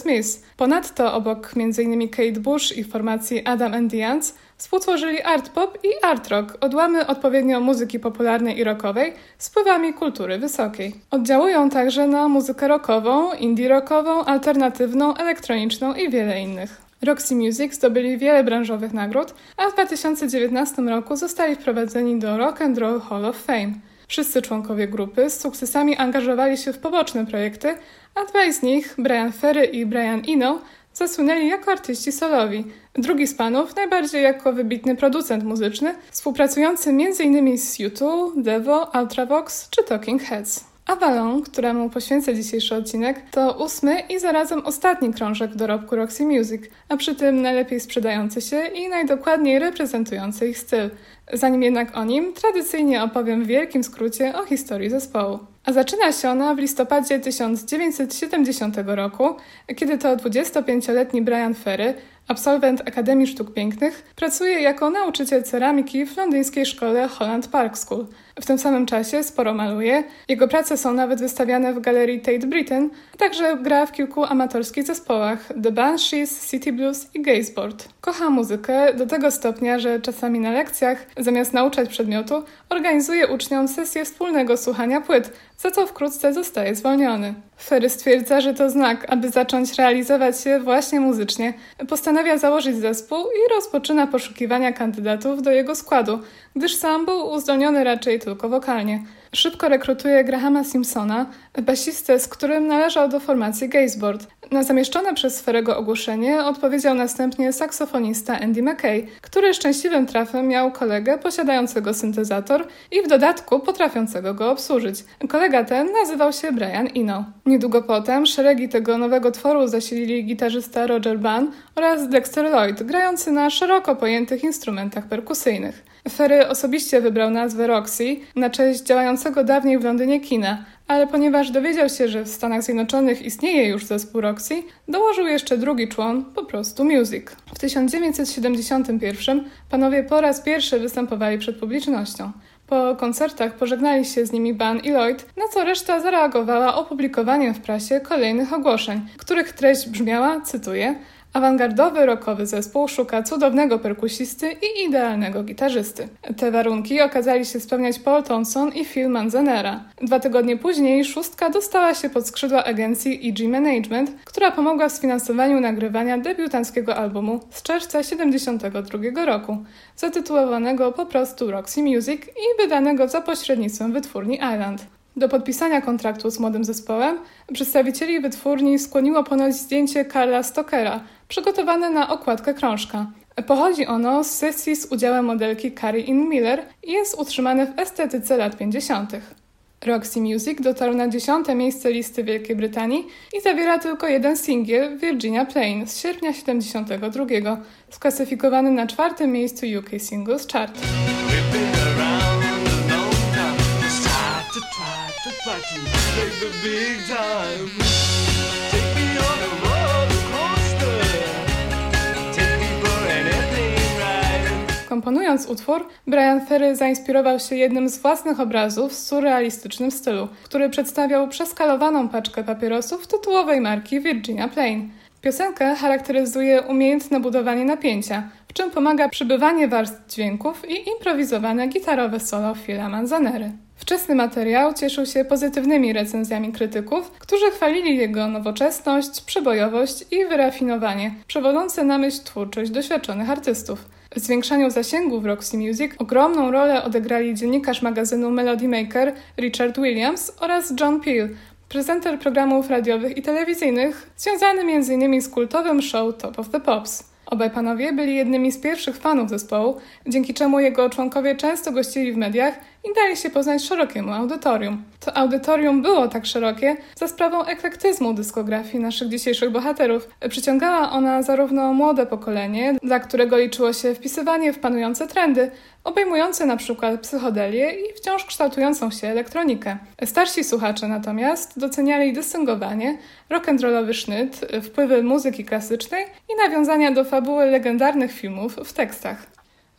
S12: Ponadto obok m.in. Kate Bush i formacji Adam and the Ants Współtworzyli art pop i art rock, odłamy odpowiednio muzyki popularnej i rockowej z wpływami kultury wysokiej. Oddziałują także na muzykę rockową, indie rockową, alternatywną, elektroniczną i wiele innych. Roxy Music zdobyli wiele branżowych nagród, a w 2019 roku zostali wprowadzeni do Rock and Roll Hall of Fame. Wszyscy członkowie grupy z sukcesami angażowali się w poboczne projekty, a dwaj z nich, Brian Ferry i Brian Eno, zasłynęli jako artyści solowi. Drugi z panów najbardziej jako wybitny producent muzyczny, współpracujący m.in. z U2, Devo, Ultravox czy Talking Heads. Avalon, któremu poświęcę dzisiejszy odcinek, to ósmy i zarazem ostatni krążek dorobku Roxy Music, a przy tym najlepiej sprzedający się i najdokładniej reprezentujący ich styl. Zanim jednak o nim, tradycyjnie opowiem w wielkim skrócie o historii zespołu. A zaczyna się ona w listopadzie 1970 roku, kiedy to 25-letni Brian Ferry absolwent Akademii Sztuk Pięknych, pracuje jako nauczyciel ceramiki w londyńskiej szkole Holland Park School. W tym samym czasie sporo maluje. Jego prace są nawet wystawiane w galerii Tate Britain, a także gra w kilku amatorskich zespołach The Banshees, City Blues i Gazeboard. Kocha muzykę do tego stopnia, że czasami na lekcjach, zamiast nauczać przedmiotu, organizuje uczniom sesję wspólnego słuchania płyt, za co wkrótce zostaje zwolniony. Ferry stwierdza, że to znak, aby zacząć realizować się właśnie muzycznie. Postanawia założyć zespół i rozpoczyna poszukiwania kandydatów do jego składu, gdyż sam był uzdolniony raczej tylko wokalnie. Szybko rekrutuje Grahama Simpsona, basistę, z którym należał do formacji Gazeboard. Na zamieszczone przez Sferego ogłoszenie odpowiedział następnie saksofonista Andy McKay, który szczęśliwym trafem miał kolegę posiadającego syntezator i w dodatku potrafiącego go obsłużyć. Kolega ten nazywał się Brian Eno. Niedługo potem szeregi tego nowego tworu zasilili gitarzysta Roger Bunn oraz Dexter Lloyd, grający na szeroko pojętych instrumentach perkusyjnych. Ferry osobiście wybrał nazwę Roxy na cześć działającego dawniej w Londynie kina, ale ponieważ dowiedział się, że w Stanach Zjednoczonych istnieje już zespół Roxy, dołożył jeszcze drugi człon, po prostu Music. W 1971 panowie po raz pierwszy występowali przed publicznością. Po koncertach pożegnali się z nimi Ban i Lloyd, na co reszta zareagowała opublikowaniem w prasie kolejnych ogłoszeń, których treść brzmiała, cytuję, Awangardowy rockowy zespół szuka cudownego perkusisty i idealnego gitarzysty. Te warunki okazali się spełniać Paul Thompson i Phil Manzanera. Dwa tygodnie później szóstka dostała się pod skrzydła agencji EG Management, która pomogła w sfinansowaniu nagrywania debiutanckiego albumu z czerwca 1972 roku, zatytułowanego po prostu Roxy Music i wydanego za pośrednictwem wytwórni Island. Do podpisania kontraktu z młodym zespołem przedstawicieli wytwórni skłoniło ponoć zdjęcie Karla Stokera, przygotowane na okładkę krążka. Pochodzi ono z sesji z udziałem modelki Carrie Ann Miller i jest utrzymane w estetyce lat 50. Roxy Music dotarł na dziesiąte miejsce listy Wielkiej Brytanii i zawiera tylko jeden singiel Virginia Plain z sierpnia 72, sklasyfikowany na czwartym miejscu UK Singles Chart. Komponując utwór, Brian Ferry zainspirował się jednym z własnych obrazów w surrealistycznym stylu, który przedstawiał przeskalowaną paczkę papierosów tytułowej marki Virginia Plain. Piosenkę charakteryzuje umiejętne budowanie napięcia, w czym pomaga przybywanie warstw dźwięków i improwizowane gitarowe solo Phila Manzanery. Wczesny materiał cieszył się pozytywnymi recenzjami krytyków, którzy chwalili jego nowoczesność, przebojowość i wyrafinowanie, przewodzące na myśl twórczość doświadczonych artystów. W zwiększaniu zasięgu w Roxy Music ogromną rolę odegrali dziennikarz magazynu Melody Maker Richard Williams oraz John Peel, prezenter programów radiowych i telewizyjnych, związany m.in. z kultowym show Top of the Pops. Obaj panowie byli jednymi z pierwszych fanów zespołu, dzięki czemu jego członkowie często gościli w mediach i dali się poznać szerokiemu audytorium. To audytorium było tak szerokie za sprawą eklektyzmu dyskografii naszych dzisiejszych bohaterów. Przyciągała ona zarówno młode pokolenie, dla którego liczyło się wpisywanie w panujące trendy, obejmujące na przykład psychodelię i wciąż kształtującą się elektronikę. Starsi słuchacze natomiast doceniali dystyngowanie, rock'n'rollowy sznyt, wpływy muzyki klasycznej i nawiązania do fabuły legendarnych filmów w tekstach.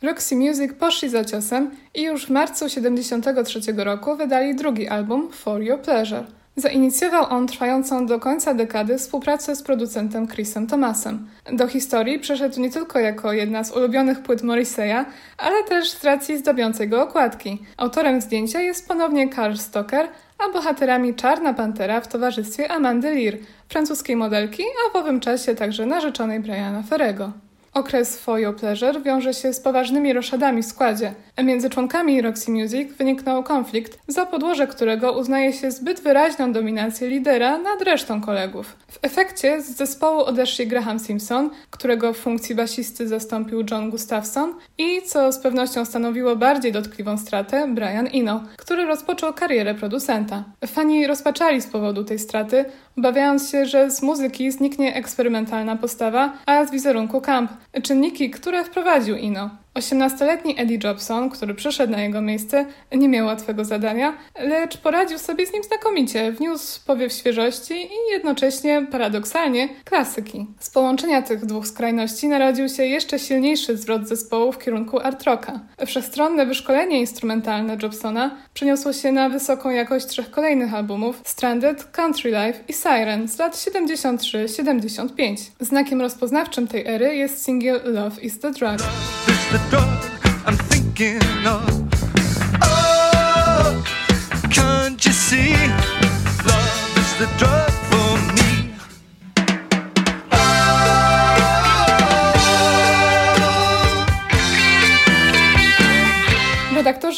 S12: Roxy Music poszli za ciosem i już w marcu 1973 roku wydali drugi album For Your Pleasure. Zainicjował on trwającą do końca dekady współpracę z producentem Chrisem Thomasem. Do historii przeszedł nie tylko jako jedna z ulubionych płyt Morrissey'a, ale też z racji zdobiącej go okładki. Autorem zdjęcia jest ponownie Karl Stoker, a bohaterami Czarna Pantera w towarzystwie Amandy Lear, francuskiej modelki, a w owym czasie także narzeczonej Briana Ferrego. Okres For Your Pleasure wiąże się z poważnymi roszadami w składzie. Między członkami Roxy Music wyniknął konflikt, za podłoże którego uznaje się zbyt wyraźną dominację lidera nad resztą kolegów. W efekcie z zespołu odeszli Graham Simpson, którego w funkcji basisty zastąpił John Gustafson i, co z pewnością stanowiło bardziej dotkliwą stratę, Brian Eno, który rozpoczął karierę producenta. Fani rozpaczali z powodu tej straty, obawiając się, że z muzyki zniknie eksperymentalna postawa, a z wizerunku camp, czynniki, które wprowadził Ino. 18-letni Eddie Jobson, który przyszedł na jego miejsce, nie miał łatwego zadania, lecz poradził sobie z nim znakomicie, wniósł powiew świeżości i jednocześnie, paradoksalnie, klasyki. Z połączenia tych dwóch skrajności narodził się jeszcze silniejszy zwrot zespołu w kierunku art rocka. Wszechstronne wyszkolenie instrumentalne Jobsona przeniosło się na wysoką jakość trzech kolejnych albumów Stranded, Country Life i Siren z lat 73-75. Znakiem rozpoznawczym tej ery jest singiel Love is the Drug.
S7: The drug I'm thinking of.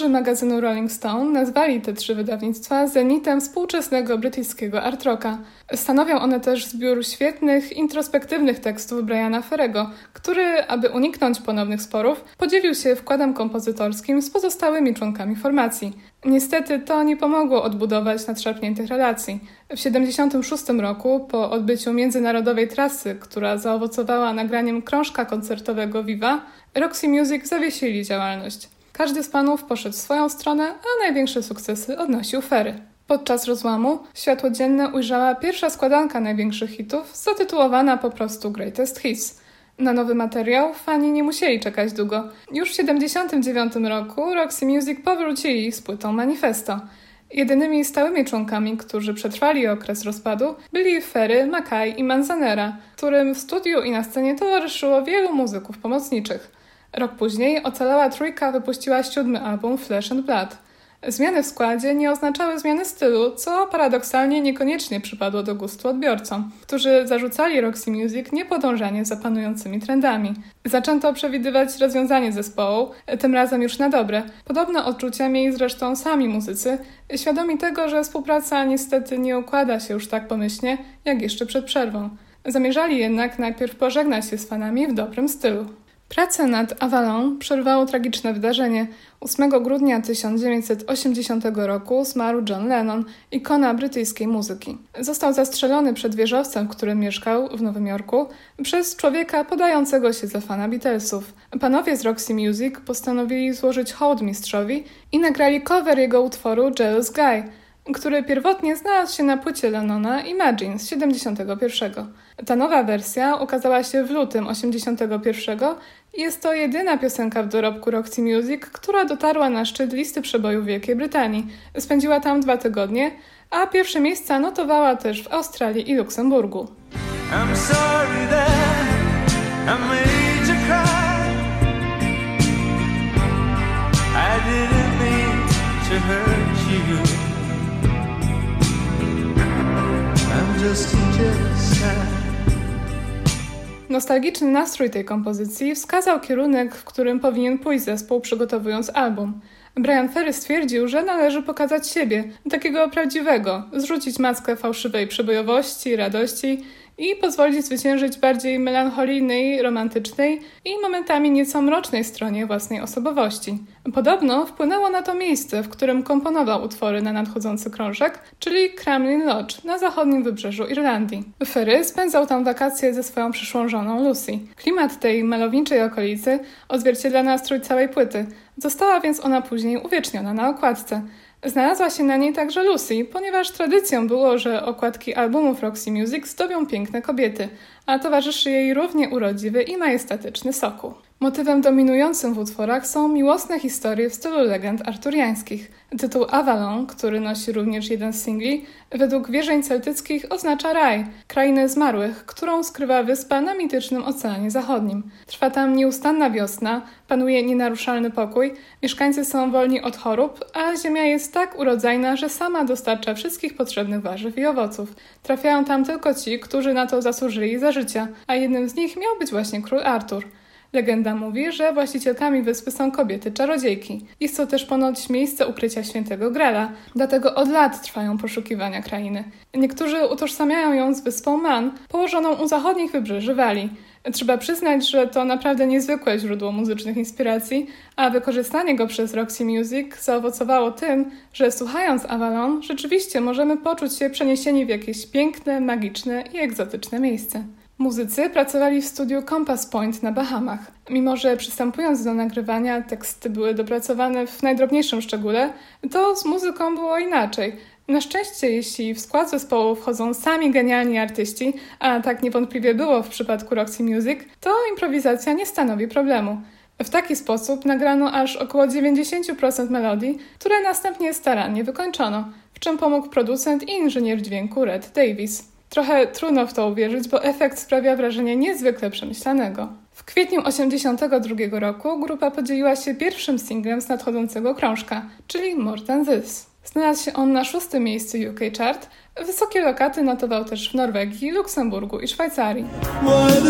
S12: Redaktorzy magazynu Rolling Stone nazwali te trzy wydawnictwa zenitem współczesnego brytyjskiego art rocka. Stanowią one też zbiór świetnych, introspektywnych tekstów Briana Ferrego, który, aby uniknąć ponownych sporów, podzielił się wkładem kompozytorskim z pozostałymi członkami formacji. Niestety to nie pomogło odbudować nadszarpniętych relacji. W 1976 roku, po odbyciu międzynarodowej trasy, która zaowocowała nagraniem krążka koncertowego Viva, Roxy Music zawiesili działalność. Każdy z panów poszedł w swoją stronę, a największe sukcesy odnosił Ferry. Podczas rozłamu światło dzienne ujrzała pierwsza składanka największych hitów, zatytułowana po prostu Greatest Hits. Na nowy materiał fani nie musieli czekać długo. Już w 1979 roku Roxy Music powrócili z płytą Manifesto. Jedynymi stałymi członkami, którzy przetrwali okres rozpadu, byli Ferry, Mackay i Manzanera, którym w studiu i na scenie towarzyszyło wielu muzyków pomocniczych. Rok później ocalała trójka wypuściła siódmy album Flesh and Blood. Zmiany w składzie nie oznaczały zmiany stylu, co paradoksalnie niekoniecznie przypadło do gustu odbiorcom, którzy zarzucali Roxy Music niepodążanie za panującymi trendami. Zaczęto przewidywać rozwiązanie zespołu, tym razem już na dobre. Podobne odczucia mieli zresztą sami muzycy, świadomi tego, że współpraca niestety nie układa się już tak pomyślnie, jak jeszcze przed przerwą. Zamierzali jednak najpierw pożegnać się z fanami w dobrym stylu. Pracę nad Avalon przerwało tragiczne wydarzenie. 8 grudnia 1980 roku zmarł John Lennon, ikona brytyjskiej muzyki. Został zastrzelony przed wieżowcem, w którym mieszkał w Nowym Jorku, przez człowieka podającego się za fana Beatlesów. Panowie z Roxy Music postanowili złożyć hołd mistrzowi i nagrali cover jego utworu Jealous Guy – który pierwotnie znalazł się na płycie Lennona Imagine z 71. Ta nowa wersja ukazała się w lutym 81 i jest to jedyna piosenka w dorobku Roxy Music, która dotarła na szczyt listy przebojów Wielkiej Brytanii. Spędziła tam dwa tygodnie, a pierwsze miejsca notowała też w Australii i Luksemburgu. I'm Nostalgiczny nastrój tej kompozycji wskazał kierunek, w którym powinien pójść zespół przygotowując album. Brian Ferry stwierdził, że należy pokazać siebie, takiego prawdziwego, zrzucić maskę fałszywej przebojowości, radości i pozwolić zwyciężyć bardziej melancholijnej, romantycznej i momentami nieco mrocznej stronie własnej osobowości. Podobno wpłynęło na to miejsce, w którym komponował utwory na nadchodzący krążek, czyli Kremlin Lodge na zachodnim wybrzeżu Irlandii. Ferry spędzał tam wakacje ze swoją przyszłą żoną Lucy. Klimat tej malowniczej okolicy odzwierciedla nastrój całej płyty. Została więc ona później uwieczniona na okładce. Znalazła się na niej także Lucy, ponieważ tradycją było, że okładki albumów Roxy Music zdobią piękne kobiety, a towarzyszy jej równie urodziwy i majestatyczny soku. Motywem dominującym w utworach są miłosne historie w stylu legend arturiańskich. Tytuł Avalon, który nosi również jeden z singli, według wierzeń celtyckich oznacza raj, krainę zmarłych, którą skrywa wyspa na mitycznym Oceanie Zachodnim. Trwa tam nieustanna wiosna, panuje nienaruszalny pokój, mieszkańcy są wolni od chorób, a ziemia jest tak urodzajna, że sama dostarcza wszystkich potrzebnych warzyw i owoców. Trafiają tam tylko ci, którzy na to zasłużyli za życia, a jednym z nich miał być właśnie król Artur. Legenda mówi, że właścicielkami wyspy są kobiety czarodziejki. Jest to też ponoć miejsce ukrycia świętego Grala, dlatego od lat trwają poszukiwania krainy. Niektórzy utożsamiają ją z wyspą Man, położoną u zachodnich wybrzeży Walii. Trzeba przyznać, że to naprawdę niezwykłe źródło muzycznych inspiracji, a wykorzystanie go przez Roxy Music zaowocowało tym, że słuchając Avalon rzeczywiście możemy poczuć się przeniesieni w jakieś piękne, magiczne i egzotyczne miejsce. Muzycy pracowali w studiu Compass Point na Bahamach. Mimo, że przystępując do nagrywania teksty były dopracowane w najdrobniejszym szczególe, to z muzyką było inaczej. Na szczęście, jeśli w skład zespołu wchodzą sami genialni artyści, a tak niewątpliwie było w przypadku Roxy Music, to improwizacja nie stanowi problemu. W taki sposób nagrano aż około 90% melodii, które następnie starannie wykończono, w czym pomógł producent i inżynier dźwięku Red Davis. Trochę trudno w to uwierzyć, bo efekt sprawia wrażenie niezwykle przemyślanego. W kwietniu 1982 roku grupa podzieliła się pierwszym singlem z nadchodzącego krążka, czyli More Than This. Znalazł się on na szóstym miejscu UK Chart. Wysokie lokaty notował też w Norwegii, Luksemburgu i Szwajcarii.
S7: More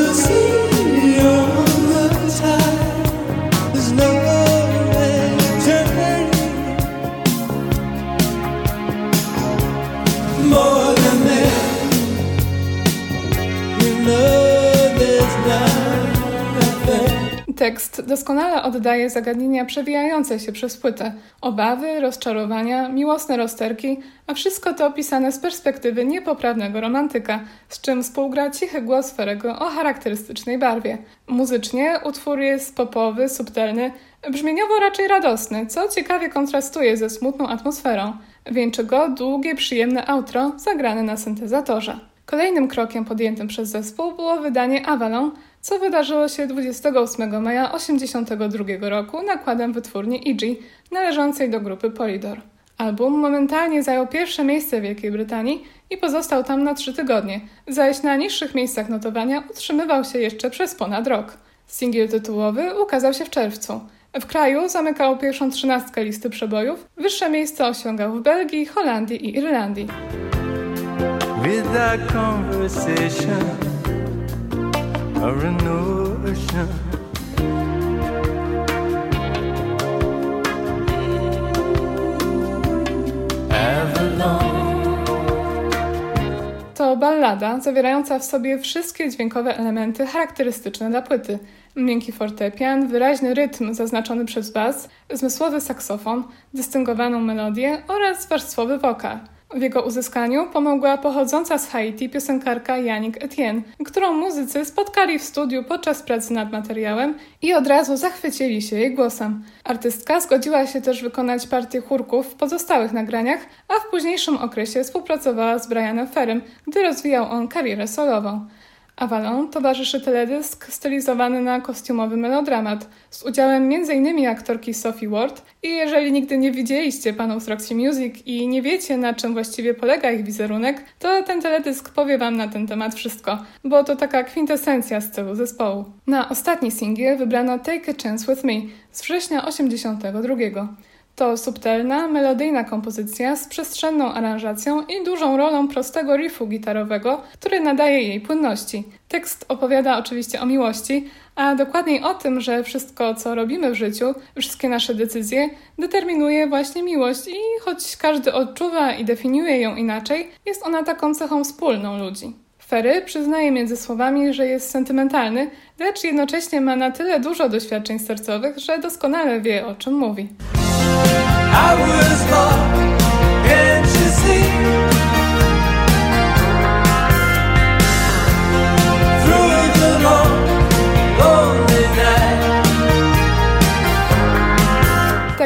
S12: Tekst doskonale oddaje zagadnienia przewijające się przez płytę. Obawy, rozczarowania, miłosne rozterki, a wszystko to opisane z perspektywy niepoprawnego romantyka, z czym współgra cichy głos Ferego o charakterystycznej barwie. Muzycznie utwór jest popowy, subtelny, brzmieniowo raczej radosny, co ciekawie kontrastuje ze smutną atmosferą. Wieńczy go długie, przyjemne outro zagrane na syntezatorze. Kolejnym krokiem podjętym przez zespół było wydanie Avalon, co wydarzyło się 28 maja 1982 roku nakładem wytwórni EG należącej do grupy Polydor. Album momentalnie zajął pierwsze miejsce w Wielkiej Brytanii i pozostał tam na trzy tygodnie, zaś na niższych miejscach notowania utrzymywał się jeszcze przez ponad rok. Singiel tytułowy ukazał się w czerwcu. W kraju zamykał pierwszą trzynastkę listy przebojów, wyższe miejsce osiągał w Belgii, Holandii i Irlandii.
S7: With that conversation or a notion.
S12: To ballada zawierająca w sobie wszystkie dźwiękowe elementy charakterystyczne dla płyty. Miękki fortepian, wyraźny rytm zaznaczony przez bas, zmysłowy saksofon, dystyngowaną melodię oraz warstwowy wokal. W jego uzyskaniu pomogła pochodząca z Haiti piosenkarka Yannick Etienne, którą muzycy spotkali w studiu podczas pracy nad materiałem i od razu zachwycili się jej głosem. Artystka zgodziła się też wykonać partię chórków w pozostałych nagraniach, a w późniejszym okresie współpracowała z Brianem Ferrym, gdy rozwijał on karierę solową. Avalon towarzyszy teledysk stylizowany na kostiumowy melodramat z udziałem m.in. aktorki Sophie Ward i jeżeli nigdy nie widzieliście panów z Roxy Music i nie wiecie na czym właściwie polega ich wizerunek, to ten teledysk powie wam na ten temat wszystko, bo to taka kwintesencja stylu zespołu. Na ostatni singiel wybrano Take a Chance With Me z września 82. To subtelna, melodyjna kompozycja z przestrzenną aranżacją i dużą rolą prostego riffu gitarowego, który nadaje jej płynności. Tekst opowiada oczywiście o miłości, a dokładniej o tym, że wszystko, co robimy w życiu, wszystkie nasze decyzje, determinuje właśnie miłość i choć każdy odczuwa i definiuje ją inaczej, jest ona taką cechą wspólną ludzi. Ferry przyznaje między słowami, że jest sentymentalny, lecz jednocześnie ma na tyle dużo doświadczeń sercowych, że doskonale wie o czym mówi.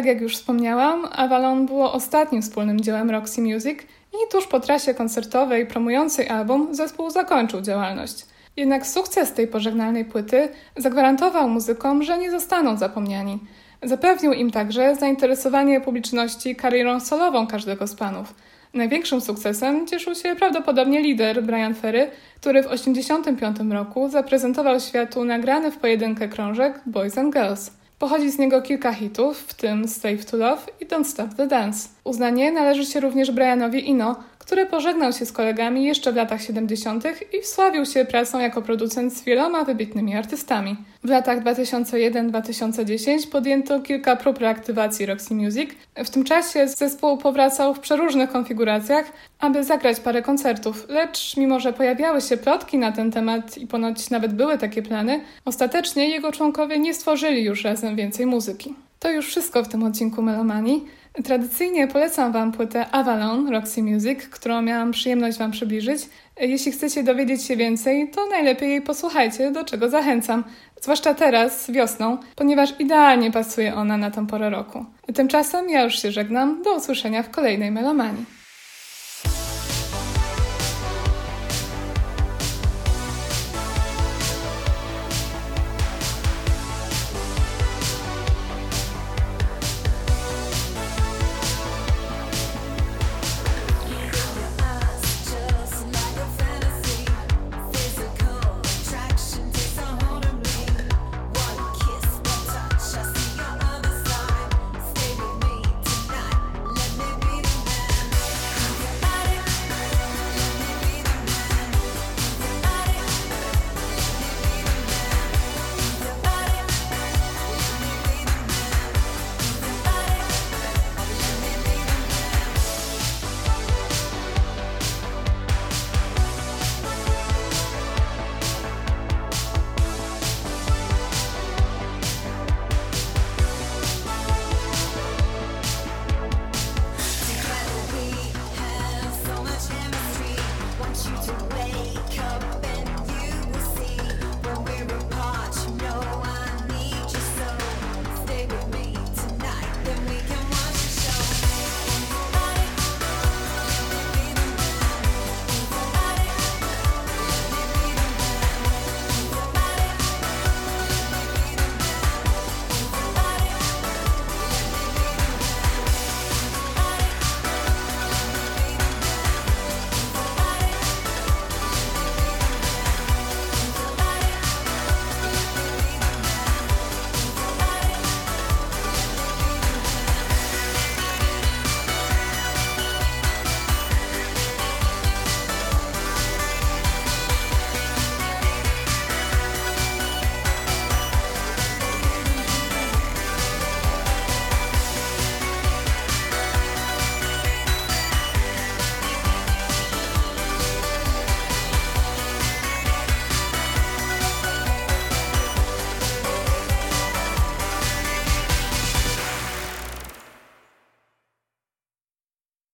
S12: Tak jak już wspomniałam, Avalon było ostatnim wspólnym dziełem Roxy Music i tuż po trasie koncertowej promującej album zespół zakończył działalność. Jednak sukces tej pożegnalnej płyty zagwarantował muzykom, że nie zostaną zapomniani. Zapewnił im także zainteresowanie publiczności karierą solową każdego z panów. Największym sukcesem cieszył się prawdopodobnie lider Brian Ferry, który w 1985 roku zaprezentował światu nagrany w pojedynkę krążek Boys and Girls. Pochodzi z niego kilka hitów, w tym Save to Love i Don't Stop the Dance. Uznanie należy się również Brianowi Ino, który pożegnał się z kolegami jeszcze w latach 70. i wsławił się pracą jako producent z wieloma wybitnymi artystami. W latach 2001-2010 podjęto kilka prób reaktywacji Roxy Music. W tym czasie zespół powracał w przeróżnych konfiguracjach, aby zagrać parę koncertów, lecz mimo, że pojawiały się plotki na ten temat i ponoć nawet były takie plany, ostatecznie jego członkowie nie stworzyli już razem więcej muzyki. To już wszystko w tym odcinku Melomanii. Tradycyjnie polecam Wam płytę Avalon Roxy Music, którą miałam przyjemność Wam przybliżyć. Jeśli chcecie dowiedzieć się więcej, to najlepiej jej posłuchajcie, do czego zachęcam. Zwłaszcza teraz, wiosną, ponieważ idealnie pasuje ona na tę porę roku. Tymczasem ja już się żegnam. Do usłyszenia w kolejnej Melomanii.